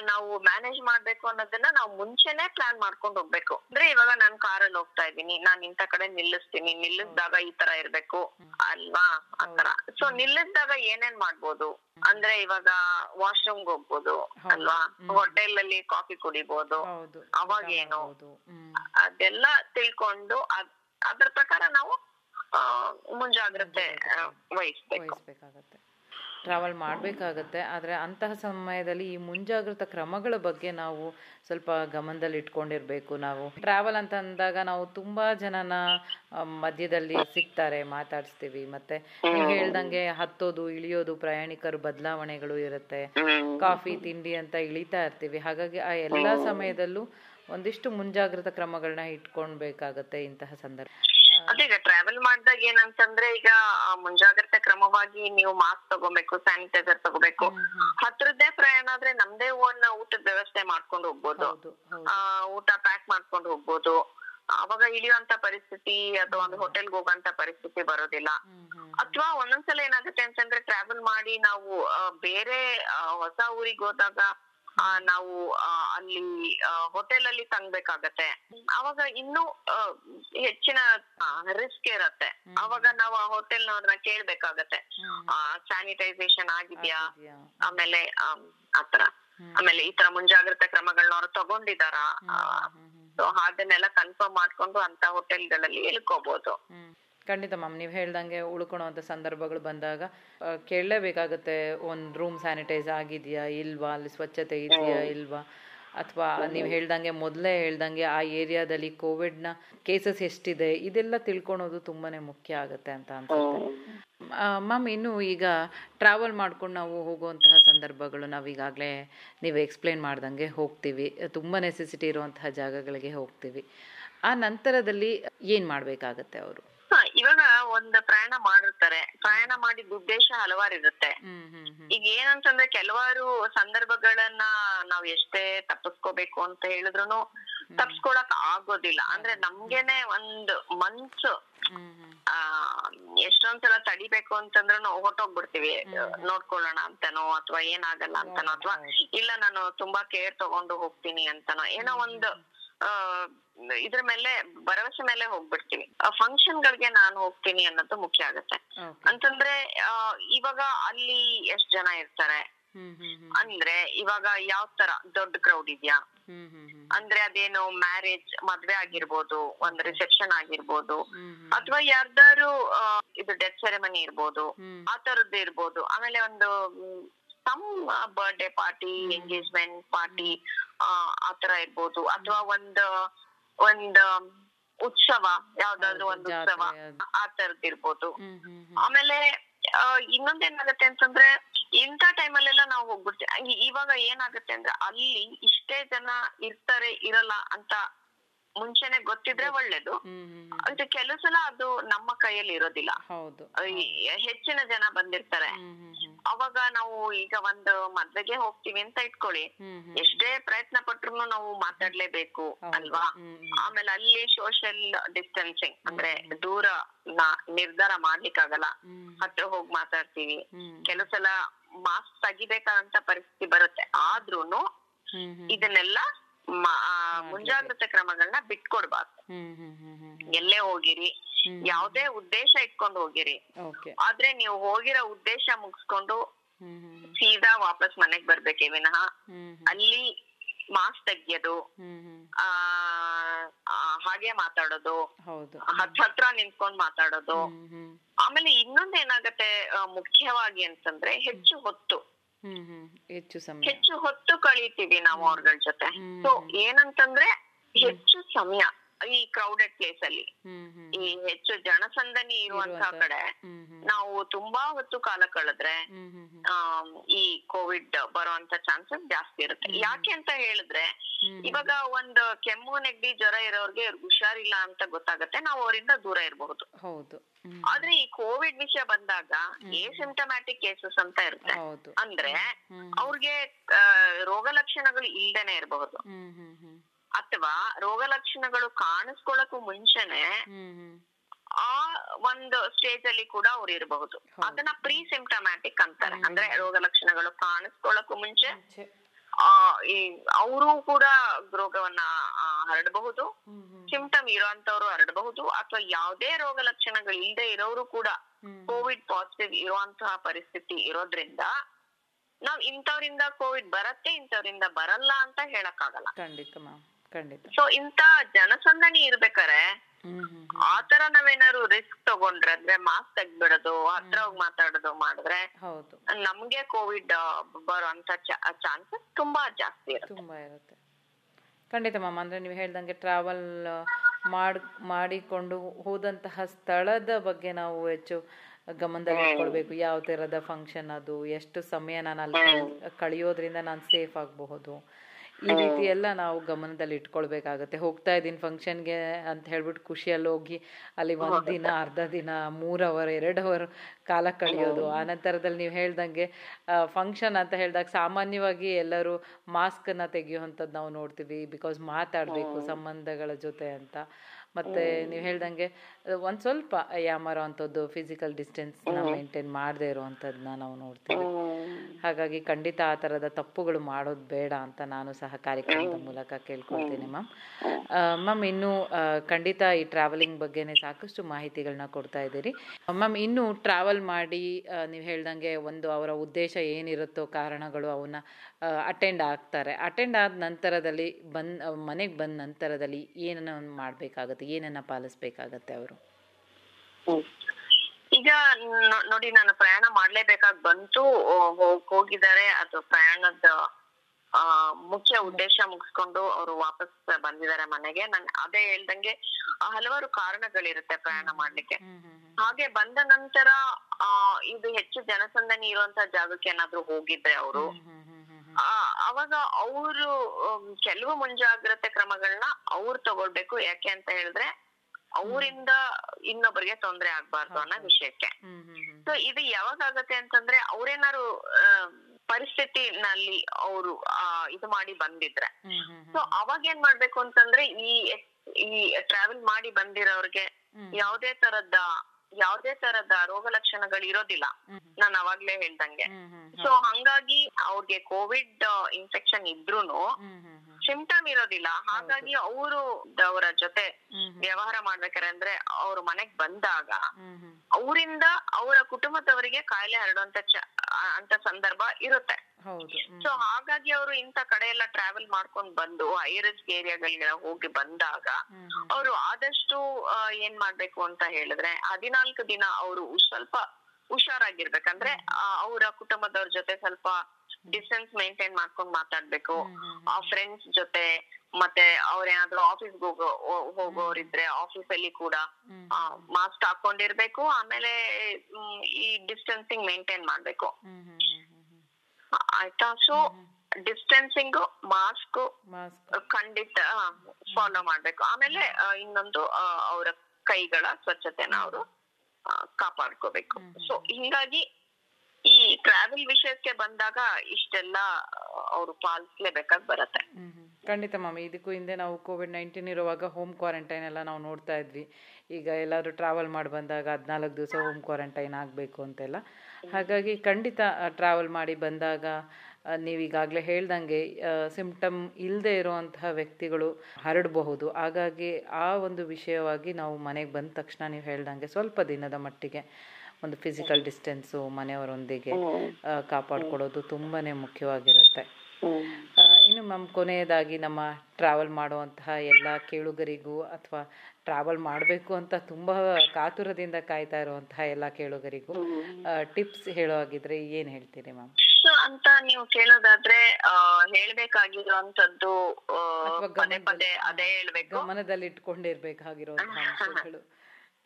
ನಾವು ಮ್ಯಾನೇಜ್ ಮಾಡ್ಬೇಕು ಅನ್ನೋದನ್ನ ನಾವು ಮುಂಚೆನೆ ಪ್ಲಾನ್ ಮಾಡ್ಕೊಂಡು ಹೋಗ್ಬೇಕು. ಅಂದ್ರೆ ಇವಾಗ ನಾನ್ ಕಾರಲ್ಲಿ ಹೋಗ್ತಾ ಇದ್ದೀನಿ. ನಾನ್ ಇಂತ ಕಡೆ ನಿಲ್ಲಿಸ್ತೀನಿ. ನಿಲ್ಲಿಸಿದಾಗ ಈ ತರ ಇರ್ಬೇಕು. ಅಲ್ವಾ? ಆತರ ಸೊ ನಿಲ್ಲಿಸಿದಾಗ ಏನೇನ್ ಮಾಡ್ಬೋದು? ಅಂದ್ರೆ ಇವಾಗ ವಾಶ್ರೂಮ್ ಹೋಗ್ಬೋದು. ಅಲ್ವಾ? ಹೋಟೆಲ್ ಅಲ್ಲಿ ಕಾಫಿ ಕುಡಿಬಹುದು ಹೌದು. ಅವಾಗ ಏನು? ಅದೆಲ್ಲ ತಿಳ್ಕೊಂಡು ಅದ್ ಅದ್ರ ಪ್ರಕಾರ ನಾವು ಮುಂಜಾಗ್ರತೆ ವಹಿಸ್ಬೇಕು. ಟ್ರಾವೆಲ್ ಮಾಡಬೇಕಾಗತ್ತೆ. ಆದರೆ ಅಂತಹ ಸಮಯದಲ್ಲಿ ಈ ಮುಂಜಾಗ್ರತಾ ಕ್ರಮಗಳ ಬಗ್ಗೆ ನಾವು ಸ್ವಲ್ಪ ಗಮನದಲ್ಲಿ ಇಟ್ಕೊಂಡಿರ್ಬೇಕು ನಾವು. ಟ್ರಾವೆಲ್ ಅಂತ ಅಂದಾಗ ನಾವು ತುಂಬಾ ಜನನ ಮಧ್ಯದಲ್ಲಿ ಸಿಗ್ತಾರೆ ಮಾತಾಡಿಸ್ತೀವಿ. ಮತ್ತೆ ನೀವು ಹೇಳ್ದಂಗೆ ಹತ್ತೋದು ಇಳಿಯೋದು ಪ್ರಯಾಣಿಕರು ಬದಲಾವಣೆಗಳು ಇರುತ್ತೆ. ಕಾಫಿ ತಿಂಡಿ ಅಂತ ಇಳಿತಾ ಇರ್ತೀವಿ. ಹಾಗಾಗಿ ಆ ಎಲ್ಲಾ ಸಮಯದಲ್ಲೂ ಒಂದಿಷ್ಟು ಮುಂಜಾಗ್ರತಾ ಕ್ರಮಗಳನ್ನ ಇಟ್ಕೊಳ್ಬೇಕಾಗತ್ತೆ ಇಂತಹ ಸಂದರ್ಭ. ಅದೇ ಈಗ ಟ್ರಾವೆಲ್ ಮಾಡಿದಾಗ ಏನಂತಂದ್ರೆ ಈಗ ಮುಂಜಾಗ್ರತೆ ಕ್ರಮವಾಗಿ ನೀವು ಮಾಸ್ಕ್ ತಗೋಬೇಕು ಸ್ಯಾನಿಟೈಸರ್ ತಗೋಬೇಕು. ಹತ್ರದ್ದೇ ಪ್ರಯಾಣ ಆದ್ರೆ ನಮ್ದೇ ಓನ್ ಊಟದ ವ್ಯವಸ್ಥೆ ಮಾಡ್ಕೊಂಡು ಹೋಗ್ಬೋದು. ಊಟ ಪ್ಯಾಕ್ ಮಾಡ್ಕೊಂಡು ಹೋಗ್ಬೋದು. ಅವಾಗ ಇಳಿಯುವಂತ ಪರಿಸ್ಥಿತಿ ಅಥವಾ ಒಂದು ಹೋಟೆಲ್ಗೆ ಹೋಗುವಂತ ಪರಿಸ್ಥಿತಿ ಬರೋದಿಲ್ಲ. ಅಥವಾ ಒಂದೊಂದ್ಸಲ ಏನಾಗುತ್ತೆ ಅಂತಂದ್ರೆ ಟ್ರಾವೆಲ್ ಮಾಡಿ ನಾವು ಬೇರೆ ಹೊಸ ಊರಿಗೆ ಹೋದಾಗ ನಾವು ಅಲ್ಲಿ ಹೋಟೆಲ್ ಅಲ್ಲಿ ತಂಗ್ಬೇಕಾಗತ್ತೆ. ಅವಾಗ ಇನ್ನೂ ಹೆಚ್ಚಿನ ರಿಸ್ಕ್ ಇರತ್ತೆ. ಅವಾಗ ನಾವು ಆ ಹೋಟೆಲ್ನವ್ರನ್ನ ಕೇಳ್ಬೇಕಾಗತ್ತೆ. ಸ್ಯಾನಿಟೈಸೇಷನ್ ಆಗಿದ್ಯಾ? ಆಮೇಲೆ ಆಮ್, ಆತರ ಆಮೇಲೆ ಈ ತರ ಮುಂಜಾಗ್ರತೆ ಕ್ರಮಗಳನ್ನ ಅವ್ರು ತಗೊಂಡಿದಾರಾ? ಸೊ ಅದನ್ನೆಲ್ಲ ಕನ್ಫರ್ಮ್ ಮಾಡ್ಕೊಂಡು ಅಂತ ಹೋಟೆಲ್ಗಳಲ್ಲಿ ಇಳ್ಕೋಬಹುದು. ಖಂಡಿತ ಮ್ಯಾಮ್ ನೀವು ಹೇಳ್ದಂಗೆ ಉಳ್ಕೊಳೋವಂಥ ಸಂದರ್ಭಗಳು ಬಂದಾಗ ಕೇಳಲೇಬೇಕಾಗುತ್ತೆ ಒಂದು ರೂಮ್ ಸ್ಯಾನಿಟೈಸ್ ಆಗಿದೆಯಾ ಇಲ್ವಾ ಅಲ್ಲಿ ಸ್ವಚ್ಛತೆ ಇದೆಯಾ ಇಲ್ವಾ? ಅಥವಾ ನೀವು ಹೇಳ್ದಂಗೆ ಮೊದಲೇ ಹೇಳ್ದಂಗೆ ಆ ಏರಿಯಾದಲ್ಲಿ ಕೋವಿಡ್ನ ಕೇಸಸ್ ಎಷ್ಟಿದೆ ಇದೆಲ್ಲ ತಿಳ್ಕೊಳೋದು ತುಂಬಾನೇ ಮುಖ್ಯ ಆಗುತ್ತೆ ಅಂತ ಅನ್ಸುತ್ತೆ. ಮ್ಯಾಮ್ ಇನ್ನು ಈಗ ಟ್ರಾವೆಲ್ ಮಾಡ್ಕೊಂಡು ನಾವು ಹೋಗುವಂತಹ ಸಂದರ್ಭಗಳು ನಾವು ಈಗಾಗಲೇ ನೀವು ಎಕ್ಸ್ಪ್ಲೇನ್ ಮಾಡ್ದಂಗೆ ಹೋಗ್ತೀವಿ. ತುಂಬ ನೆಸೆಸಿಟಿ ಇರುವಂತಹ ಜಾಗಗಳಿಗೆ ಹೋಗ್ತೀವಿ. ಆ ನಂತರದಲ್ಲಿ ಏನು ಮಾಡಬೇಕಾಗತ್ತೆ ಅವರು? ಒಂದ್ ಪ್ರಯಾಣ ಮಾಡಿರ್ತಾರೆ. ಪ್ರಯಾಣ ಮಾಡಿದ ಉದ್ದೇಶ ಹಲವಾರು ಇರುತ್ತೆ ಈಗ ಏನಂತಂದ್ರೆ ಕೆಲವಾರು ಸಂದರ್ಭಗಳನ್ನ ನಾವ್ ಎಷ್ಟೇ ತಪ್ಪಿಸ್ಕೋಬೇಕು ಅಂತ ಹೇಳಿದ್ರು ತಪ್ಸ್ಕೊಳಕ್ ಆಗೋದಿಲ್ಲ. ಅಂದ್ರೆ ನಮ್ಗೆನೆ ಒಂದ್ ಮನ್ಸು ಆ ಎಷ್ಟೊಂದ್ ಆ ಎಷ್ಟೊಂದ್ಸಲ ತಡಿಬೇಕು ಅಂತಂದ್ರೂ ಹೊಟ್ಟೋಗ್ಬಿಡ್ತೀವಿ ನೋಡ್ಕೊಳ್ಳೋಣ ಅಂತನೋ ಅಥವಾ ಏನಾಗಲ್ಲ ಅಂತನೋ ಅಥವಾ ಇಲ್ಲ ನಾನು ತುಂಬಾ ಕೇರ್ ತಗೊಂಡು ಹೋಗ್ತೀನಿ ಅಂತನೋ. ಏನೋ ಒಂದು ಆ ಇದ್ರ ಮೇಲೆ ಭರವಸೆ ಮೇಲೆ ಹೋಗ್ಬಿಡ್ತೀವಿ ಫಂಕ್ಷನ್ ಗಳಿಗೆ ನಾನು ಹೋಗ್ತೀನಿ ಅನ್ನೋದು ಮುಖ್ಯ ಆಗತ್ತೆ. ಅಂತಂದ್ರೆ ಇವಾಗ ಅಲ್ಲಿ ಎಷ್ಟ್ ಜನ ಇರ್ತಾರೆ? ಅಂದ್ರೆ ಇವಾಗ ಯಾವ ತರ ದೊಡ್ಡ ಕ್ರೌಡ್ ಇದ್ಯಾ? ಅಂದ್ರೆ ಅದೇನು ಮ್ಯಾರೇಜ್ ಮದ್ವೆ ಆಗಿರ್ಬೋದು ಒಂದ್ ರಿಸೆಪ್ಷನ್ ಆಗಿರ್ಬೋದು ಅಥವಾ ಯಾರ್ದಾರು ಇದು ಡೆತ್ ಸೆರೆಮನಿ ಇರ್ಬೋದು ಆ ತರದ್ದು ಇರ್ಬೋದು. ಆಮೇಲೆ ಒಂದು some birthday party engagement party ಆ ತರ ಇರ್ಬೋದು. ಅಥವಾ ಒಂದ್ ಒಂದ್ ಉತ್ಸವ ಯಾವ್ದಾದ್ರು ಒಂದು ಉತ್ಸವ. ಆ ತರದ್ ಇರ್ಬೋದು. ಆಮೇಲೆ ಇನ್ನೊಂದೇನಾಗತ್ತೆ ಅಂತಂದ್ರೆ ಇಂಥ ಟೈಮಲ್ಲೆಲ್ಲ ನಾವು ಹೋಗ್ಬಿಡ್ತೀವಿ. ಇವಾಗ ಏನಾಗುತ್ತೆ ಅಂದ್ರೆ ಅಲ್ಲಿ ಇಷ್ಟೇ ಜನ ಇರ್ತಾರೆ ಇರಲ್ಲ ಅಂತ ಮುಂಚೆನೆ ಗೊತ್ತಿದ್ರೆ ಒಳ್ಳೇದು. ಅಂದ್ರೆ ಕೆಲವು ಸಲ ಅದು ನಮ್ಮ ಕೈಯಲ್ಲಿ ಇರೋದಿಲ್ಲ. ಹೆಚ್ಚಿನ ಜನ ಬಂದಿರ್ತಾರೆ. ಅವಾಗ ನಾವು ಈಗ ಒಂದು ಮದ್ವೆಗೆ ಹೋಗ್ತೀವಿ ಅಂತ ಇಟ್ಕೊಳ್ಳಿ. ಎಷ್ಟೇ ಪ್ರಯತ್ನ ಪಟ್ರು ನಾವು ಮಾತಾಡ್ಲೇಬೇಕು ಅಲ್ವಾ? ಆಮೇಲೆ ಅಲ್ಲಿ ಸೋಷಿಯಲ್ ಡಿಸ್ಟೆನ್ಸಿಂಗ್ ಅಂದ್ರೆ ದೂರ ನಿರ್ಧಾರ ಮಾಡ್ಲಿಕ್ಕಾಗಲ್ಲ. ಹತ್ರ ಹೋಗಿ ಮಾತಾಡ್ತೀವಿ. ಕೆಲವು ಸಲ ಮಾಸ್ಕ್ ತೆಗಿಬೇಕಾದಂತ ಪರಿಸ್ಥಿತಿ ಬರುತ್ತೆ. ಆದ್ರೂನು ಇದನ್ನೆಲ್ಲ ಮುಂಜಾಗ್ರತೆ ಕ್ರಮಗಳನ್ನ ಬಿಟ್ಕೊಡ್ಬಾರ್ದು. ಎಲ್ಲೇ ಹೋಗಿರಿ ಯಾವ್ದೇ ಉದ್ದೇಶ ಇಟ್ಕೊಂಡು ಹೋಗಿರಿ. ಆದ್ರೆ ನೀವು ಹೋಗಿರೋ ಉದ್ದೇಶ ಮುಗಿಸ್ಕೊಂಡು ಸೀದಾ ವಾಪಸ್ ಮನೆಗ್ ಬರ್ಬೇಕೆ ವಿನಃ. ಅಲ್ಲಿ ಮಾಸ್ಕ್ ತೆಗಿಯೋದು ಆ ಹಾಗೆ ಮಾತಾಡೋದು ಹತ್ ಹತ್ರ ನಿಂತ್ಕೊಂಡ್ ಮಾತಾಡೋದು. ಆಮೇಲೆ ಇನ್ನೊಂದ್ ಏನಾಗತ್ತೆ ಮುಖ್ಯವಾಗಿ ಅಂತಂದ್ರೆ ಹೆಚ್ಚು ಹೊತ್ತು. ಹೆಚ್ಚು ಸಮಯ. ಹೆಚ್ಚು ಹೊತ್ತು ಕಳೀತೀವಿ ನಾವು ಅವ್ರಗಳ ಜೊತೆ. ಸೊ ಏನಂತಂದ್ರೆ ಹೆಚ್ಚು ಸಮಯ. ಈ ಕ್ರೌಡೆಡ್ ಪ್ಲೇಸ್ ಅಲ್ಲಿ. ಈ ಹೆಚ್ಚು ಜನಸಂದಣಿ ಇರುವಂತಹ ಇರುವಂತ- ಕಡೆ ನಾವು ತುಂಬಾ ಹೊತ್ತು ಕಾಲ ಕಳೆದ್ರೆ ಈ ಕೋವಿಡ್ ಬರುವಂತ ಚಾನ್ಸಸ್ ಜಾಸ್ತಿ ಇರುತ್ತೆ. ಯಾಕೆ ಅಂತ ಹೇಳಿದ್ರೆ. ಇವಾಗ ಒಂದು ಕೆಮ್ಮು ನೆಗಡಿ ಜ್ವರ ಇರೋರ್ಗೆ ಹುಷಾರಿಲ್ಲ ಅಂತ ಗೊತ್ತಾಗತ್ತೆ. ನಾವು ಅವರಿಂದ ದೂರ ಇರಬಹುದು. ಹೌದು. ಆದ್ರೆ ಈ ಕೋವಿಡ್ ವಿಷಯ ಬಂದಾಗ ಸಿಂಟಮ್ಯಾಟಿಕ್ ಕೇಸಸ್ ಅಂತ ಇರುತ್ತೆ. ಅಂದ್ರೆ. ಅವ್ರಿಗೆ ರೋಗ ಲಕ್ಷಣಗಳು ಇಲ್ದೇನೆ ಇರಬಹುದು. ಅಥವಾ ರೋಗ ಲಕ್ಷಣಗಳು ಕಾಣಿಸ್ಕೊಳ್ಳಕ್ಕೂ ಮುಂಚೆನೆ ಆ ಒಂದು ಸ್ಟೇಜ್ ಅಲ್ಲಿ ಕೂಡ ಅವ್ರು ಇರಬಹುದು. ಅದನ್ನ ಪ್ರೀ ಸಿಂಪ್ಟಮ್ಯಾಟಿಕ್ ಅಂತಾರೆ ಅಂದ್ರೆ ರೋಗ ಲಕ್ಷಣಗಳು ಕಾಣಿಸ್ಕೊಳ್ಳಕ್ಕೂ ಮುಂಚೆ ಅವರು ಕೂಡ ರೋಗವನ್ನ ಹರಡಬಹುದು. ಸಿಂಪ್ಟಮ್ ಇರೋಂತವ್ರು ಹರಡಬಹುದು. ಅಥವಾ ಯಾವುದೇ ರೋಗ ಲಕ್ಷಣಗಳು ಇಲ್ಲದೆ ಇರೋರು ಕೂಡ ಕೋವಿಡ್ ಪಾಸಿಟಿವ್ ಇರುವಂತಹ ಪರಿಸ್ಥಿತಿ ಇರೋದ್ರಿಂದ ನಾವ್ ಇಂಥವ್ರಿಂದ ಕೋವಿಡ್ ಬರತ್ತೆ ಇಂಥವ್ರಿಂದ ಬರಲ್ಲ ಅಂತ ಹೇಳಕ್ಕಾಗಲ್ಲ. ಮ್ಯಾಮ್. ಖಂಡಿತ ಸೊ ಇಂತ ಜನಸಂದಣಿ ಇರ್ಬೇಕಾರೆ. ಆತರ ನಾವೇನಾದ್ರು ರಿಸ್ಕ್ ತಗೊಂಡ್ರೆ ಅಂದ್ರೆ ಮಾಸ್ಕ್ ತೆಗ್ದ್ಬಿಡೋದು ಹತ್ರ ಹೋಗಿ ಮಾತಾಡೋದು ಮಾಡಿದ್ರೆ ಹೌದು. ನಮ್ಗೆ ಕೋವಿಡ್ ಬರುವಂತ ಚಾನ್ಸಸ್ ತುಂಬಾ ಜಾಸ್ತಿ ಇರುತ್ತೆ. ತುಂಬ ಇರುತ್ತೆ. ಖಂಡಿತ ಮ್ಯಾಮ್ ಅಂದ್ರೆ ನೀವು ಹೇಳ್ದಂಗೆ ಟ್ರಾವೆಲ್ ಮಾಡ್ ಮಾಡಿಕೊಂಡು ಹೋದಂತಹ ಸ್ಥಳದ ಬಗ್ಗೆ ನಾವು ಹೆಚ್ಚು ಗಮನದಲ್ಲಿ ಇಟ್ಕೊಳ್ಬೇಕು. ಯಾವ ತರದ ಫಂಕ್ಷನ್ ಅದು ಎಷ್ಟು ಸಮಯ ನಾನು ಅಲ್ಲಿ ಕಳ್- ಕಳೆಯೋದ್ರಿಂದ ನಾನು ಸೇಫ್ ಆಗಬಹುದು. ಈ ರೀತಿ ಎಲ್ಲ ನಾವು ಗಮನದಲ್ಲಿ ಇಟ್ಕೊಳ್ಬೇಕಾಗತ್ತೆ. ಹೋಗ್ತಾ ಇದ್ದೀನಿ ಫಂಕ್ಷನ್ಗೆ ಅಂತ ಹೇಳ್ಬಿಟ್ಟು ಖುಷಿಯಲ್ಲಿ ಹೋಗಿ ಅಲ್ಲಿ ಒಂದ್ ದಿನ ಅರ್ಧ ದಿನ ಮೂರ್ ಅವರ್ ಎರಡು ಅವರ್ ಕಾಲ ಕಳೆಯೋದು. ಆ ನಂತರದಲ್ಲಿ ನೀವು ಹೇಳ್ದಂಗೆ ಫಂಕ್ಷನ್ ಅಂತ ಹೇಳಿದಾಗ ಸಾಮಾನ್ಯವಾಗಿ ಎಲ್ಲರೂ ನ ತೆಗೆಯುವಂಥದ್ದು ನಾವು ನೋಡ್ತೀವಿ. ಬಿಕಾಸ್ ಮಾತಾಡಬೇಕು ಸಂಬಂಧಗಳ ಜೊತೆ ಅಂತ. ಮತ್ತೆ ನೀವು ಹೇಳ್ದಂಗೆ ಒಂದ್ ಸ್ವಲ್ಪ ಯಾಮಾರೋ ಅಂತದ್ದು ಫಿಸಿಕಲ್ ಡಿಸ್ಟೆನ್ಸ್ನ ಮೇಂಟೈನ್ ಮಾಡದೇ ಇರುವಂಥದ್ದನ್ನ ನಾವು ನೋಡ್ತೀವಿ. ಹಾಗಾಗಿ ಖಂಡಿತ ಆ ತರದ ತಪ್ಪುಗಳು ಮಾಡೋದು ಬೇಡ ಅಂತ ನಾನು ಸಹ ಕಾರ್ಯಕ್ರಮದ ಮೂಲಕ ಕೇಳ್ಕೊಳ್ತೀನಿ ಮ್ಯಾಮ್. ಮ್ಯಾಮ್ ಇನ್ನು ಖಂಡಿತ ಈ ಟ್ರಾವೆಲಿಂಗ್ ಬಗ್ಗೆನೇ ಸಾಕಷ್ಟು ಮಾಹಿತಿಗಳನ್ನ ಕೊಡ್ತಾ ಇದ್ದೀರಿ. ಮ್ಯಾಮ್ ಇನ್ನು ಟ್ರಾವೆಲ್ ಮಾಡಿ ನೀವು ಹೇಳ್ದಂಗೆ ಒಂದು ಅವರ ಉದ್ದೇಶ ಏನಿರುತ್ತೋ ಕಾರಣಗಳು ಅವನ್ನ ಅಟೆಂಡ್ ಆಗ್ತಾರೆ. ಅಟೆಂಡ್ ಆದ ನಂತರದಲ್ಲಿ ಬಂದ್ ಮನೆಗೆ ಬಂದ ನಂತರದಲ್ಲಿ ಏನನ್ನ ಮಾಡಬೇಕಾಗತ್ತೆ? ಏನನ್ನ ಪಾಲಿಸ್ಬೇಕಾಗತ್ತೆ ಅವರು? ಈಗ ನೋಡಿ ನಾನು ಪ್ರಯಾಣ ಮಾಡ್ಲೇಬೇಕಾಗಿ ಬಂತು ಹೋಗಿದ್ದಾರೆ ಅದು ಪ್ರಯಾಣದ ಮುಖ್ಯ ಉದ್ದೇಶ ಮುಗಿಸ್ಕೊಂಡು ಅವರು ವಾಪಸ್ ಬಂದಿದ್ದಾರೆ ಮನೆಗೆ. ನನ್ ಅದೇ ಹೇಳ್ದಂಗೆ ಹಲವಾರು ಕಾರಣಗಳಿರುತ್ತೆ ಪ್ರಯಾಣ ಮಾಡ್ಲಿಕ್ಕೆ. ಹಾಗೆ ಬಂದ ನಂತರ ಇದು ಹೆಚ್ಚು ಜನಸಂದಣಿ ಇರುವಂತ ಜಾಗಕ್ಕೆ ಏನಾದ್ರು ಹೋಗಿದ್ರೆ ಅವರು ಅವಾಗ ಅವರು ಕೆಲವು ಮುಂಜಾಗ್ರತೆ ಕ್ರಮಗಳನ್ನ ಅವ್ರು ತಗೊಳ್ಬೇಕು. ಯಾಕೆ ಅಂತ ಹೇಳಿದ್ರೆ ಅವರಿಂದ ಇನ್ನೊಬ್ಬರಿಗೆ ತೊಂದ್ರೆ ಆಗ್ಬಾರ್ದು ಅನ್ನೋ ವಿಷಯಕ್ಕೆ. ಸೊ ಇದು ಯಾವಾಗ ಆಗತ್ತೆ ಅಂತಂದ್ರೆ ಅವ್ರೇನಾರು ಪರಿಸ್ಥಿತಿನಲ್ಲಿ ಅವರು ಇದು ಮಾಡಿ ಬಂದಿದ್ರೆ. ಸೊ ಅವಾಗ ಏನ್ ಮಾಡ್ಬೇಕು ಅಂತಂದ್ರೆ ಈ ಈ ಟ್ರಾವೆಲ್ ಮಾಡಿ ಬಂದಿರೋರ್ಗೆ ಯಾವುದೇ ತರದ ಯಾವ್ದೇ ತರದ ರೋಗ ಲಕ್ಷಣಗಳು ಇರೋದಿಲ್ಲ. ನಾನು ಅವಾಗ್ಲೇ ಹೇಳ್ದಂಗೆ. ಸೊ ಹಂಗಾಗಿ ಅವ್ರಿಗೆ ಕೋವಿಡ್ ಇನ್ಫೆಕ್ಷನ್ ಇದ್ರೂನು ಸಿಂಪ್ಟಮ್ ಇರೋದಿಲ್ಲ. ಹಾಗಾಗಿ ಅವರು ಅವರ ಜೊತೆ ವ್ಯವಹಾರ ಮಾಡ್ಬೇಕಾರೆ ಅಂದ್ರೆ ಅವ್ರು ಮನೆಗ್ ಬಂದಾಗ ಅವರಿಂದ ಅವರ ಕುಟುಂಬದವರಿಗೆ ಕಾಯಿಲೆ ಹರಡುವಂತ ಅಂತ ಸಂದರ್ಭ ಇರುತ್ತೆ. ಸೊ ಹಾಗಾಗಿ ಅವರು ಇಂಥ ಕಡೆ ಎಲ್ಲ ಟ್ರಾವೆಲ್ ಮಾಡ್ಕೊಂಡ್ ಬಂದು ಹೈ ರಿಸ್ಕ್ ಏರಿಯಾಗಳಿಗೆಲ್ಲ ಹೋಗಿ ಬಂದಾಗ ಅವರು ಆದಷ್ಟು ಏನ್ ಮಾಡ್ಬೇಕು ಅಂತ ಹೇಳಿದ್ರೆ ಹದಿನಾಲ್ಕು ದಿನ ಅವರು ಸ್ವಲ್ಪ ಹುಷಾರಾಗಿರ್ಬೇಕಂದ್ರೆ ಅವರ ಕುಟುಂಬದವ್ರ ಜೊತೆ ಸ್ವಲ್ಪ ಡಿಸ್ಟೆನ್ಸ್ ಮೇಂಟೈನ್ ಮಾಡ್ಕೊಂಡು ಮಾತಾಡ್ಬೇಕು. ಆ ಫ್ರೆಂಡ್ಸ್ ಜೊತೆ ಮತ್ತೆ ಅವ್ರೇನಾದ್ರೂ ಆಫೀಸ್ ಹೋಗೋ ಹೋಗೋರಿದ್ರೆ ಆಫೀಸ್ ಅಲ್ಲಿ ಕೂಡ ಮಾಸ್ಕ್ ಹಾಕೊಂಡಿರ್ಬೇಕು ಆಮೇಲೆ ಈ ಡಿಸ್ಟೆನ್ಸಿಂಗ್ ಮೇಂಟೈನ್ ಮಾಡ್ಬೇಕು. ಆಯ್ತಾ? ಸೊ ಡಿಸ್ಟೆನ್ಸಿಂಗ್ ಮಾಸ್ಕ್ ಖಂಡಿತ ಫಾಲೋ ಮಾಡ್ಬೇಕು. ಆಮೇಲೆ ಇನ್ನೊಂದು ಅವರ ಕೈಗಳ ಸ್ವಚ್ಛತೆನ ಅವರು ಕಾಪಾಡ್ಕೋಬೇಕು. ಸೊ ಹಿಂಗಾಗಿ ಈ ಟ್ರಾವೆಲ್ ವಿಷಯಕ್ಕೆ ಬಂದಾಗ ಇಷ್ಟೆಲ್ಲ ಅವರು ಪಾಲಿಸ್ಲೇಬೇಕಾಗಿ ಬರತ್ತೆ. ಖಂಡಿತ ಮಾಮಿ ಇದಕ್ಕೂ ಹಿಂದೆ ನಾವು ಕೋವಿಡ್ ನೈನ್ಟೀನ್ ಇರುವಾಗ ಹೋಮ್ ಕ್ವಾರಂಟೈನ್ ಎಲ್ಲ ನಾವು ನೋಡ್ತಾ ಇದ್ವಿ. ಈಗ ಎಲ್ಲಾದ್ರೂ ಟ್ರಾವೆಲ್ ಮಾಡಿ ಬಂದಾಗ ಹದಿನಾಲ್ಕು ದಿವಸ ಹೋಮ್ ಕ್ವಾರಂಟೈನ್ ಆಗಬೇಕು ಅಂತೆಲ್ಲ. ಹಾಗಾಗಿ ಖಂಡಿತ ಟ್ರಾವೆಲ್ ಮಾಡಿ ಬಂದಾಗ ನೀವೀಗಾಗಲೇ ನೀವು ಈಗಾಗಲೇ ಹೇಳ್ದಂಗೆ ಸಿಂಪ್ಟಮ್ ಇಲ್ಲದೆ ಇರುವಂತಹ ವ್ಯಕ್ತಿಗಳು ಹರಡಬಹುದು. ಹಾಗಾಗಿ ಆ ಒಂದು ವಿಷಯವಾಗಿ ನಾವು ಮನೆಗೆ ಬಂದ ತಕ್ಷಣ ನೀವು ಹೇಳ್ದಂಗೆ ಸ್ವಲ್ಪ ದಿನದ ಮಟ್ಟಿಗೆ ಒಂದು ಫಿಸಿಕಲ್ ಡಿಸ್ಟೆನ್ಸು ಮನೆಯವರೊಂದಿಗೆ ಕಾಪಾಡ್ಕೊಳ್ಳೋದು ತುಂಬಾನೇ ಮುಖ್ಯವಾಗಿರುತ್ತೆ. ಇನ್ನು ಮ್ಯಾಮ್ ಕೊನೆಯದಾಗಿ ನಮ್ಮ ಟ್ರಾವೆಲ್ ಮಾಡುವಂತಹ ಎಲ್ಲ ಕೇಳುಗರಿಗೂ ಅಥವಾ ಟ್ರಾವೆಲ್ ಮಾಡಬೇಕು ಅಂತ ತುಂಬಾ ಕಾತುರದಿಂದ ಕಾಯ್ತಾ ಇರುವಂತಹ ಎಲ್ಲ ಕೇಳುಗರಿಗೂ ಟಿಪ್ಸ್ ಹೇಳೋ ಹಾಗಿದ್ರೆ ಏನು ಹೇಳ್ತೀರಿ ಮ್ಯಾಮ್? ಸೊ ಅಂತ ನೀವು ಕೇಳೋದಾದ್ರೆ ಹೇಳ್ಬೇಕಾಗಿರುವಂತದ್ದು ಪದೇ ಪದೇ ಗಮನದಲ್ಲಿ- ಅದೇ ಹೇಳ್ಬೇಕು. ಮನದಲ್ಲಿ ಇಟ್ಕೊಂಡಿರ್ಬೇಕಾಗಿರೋ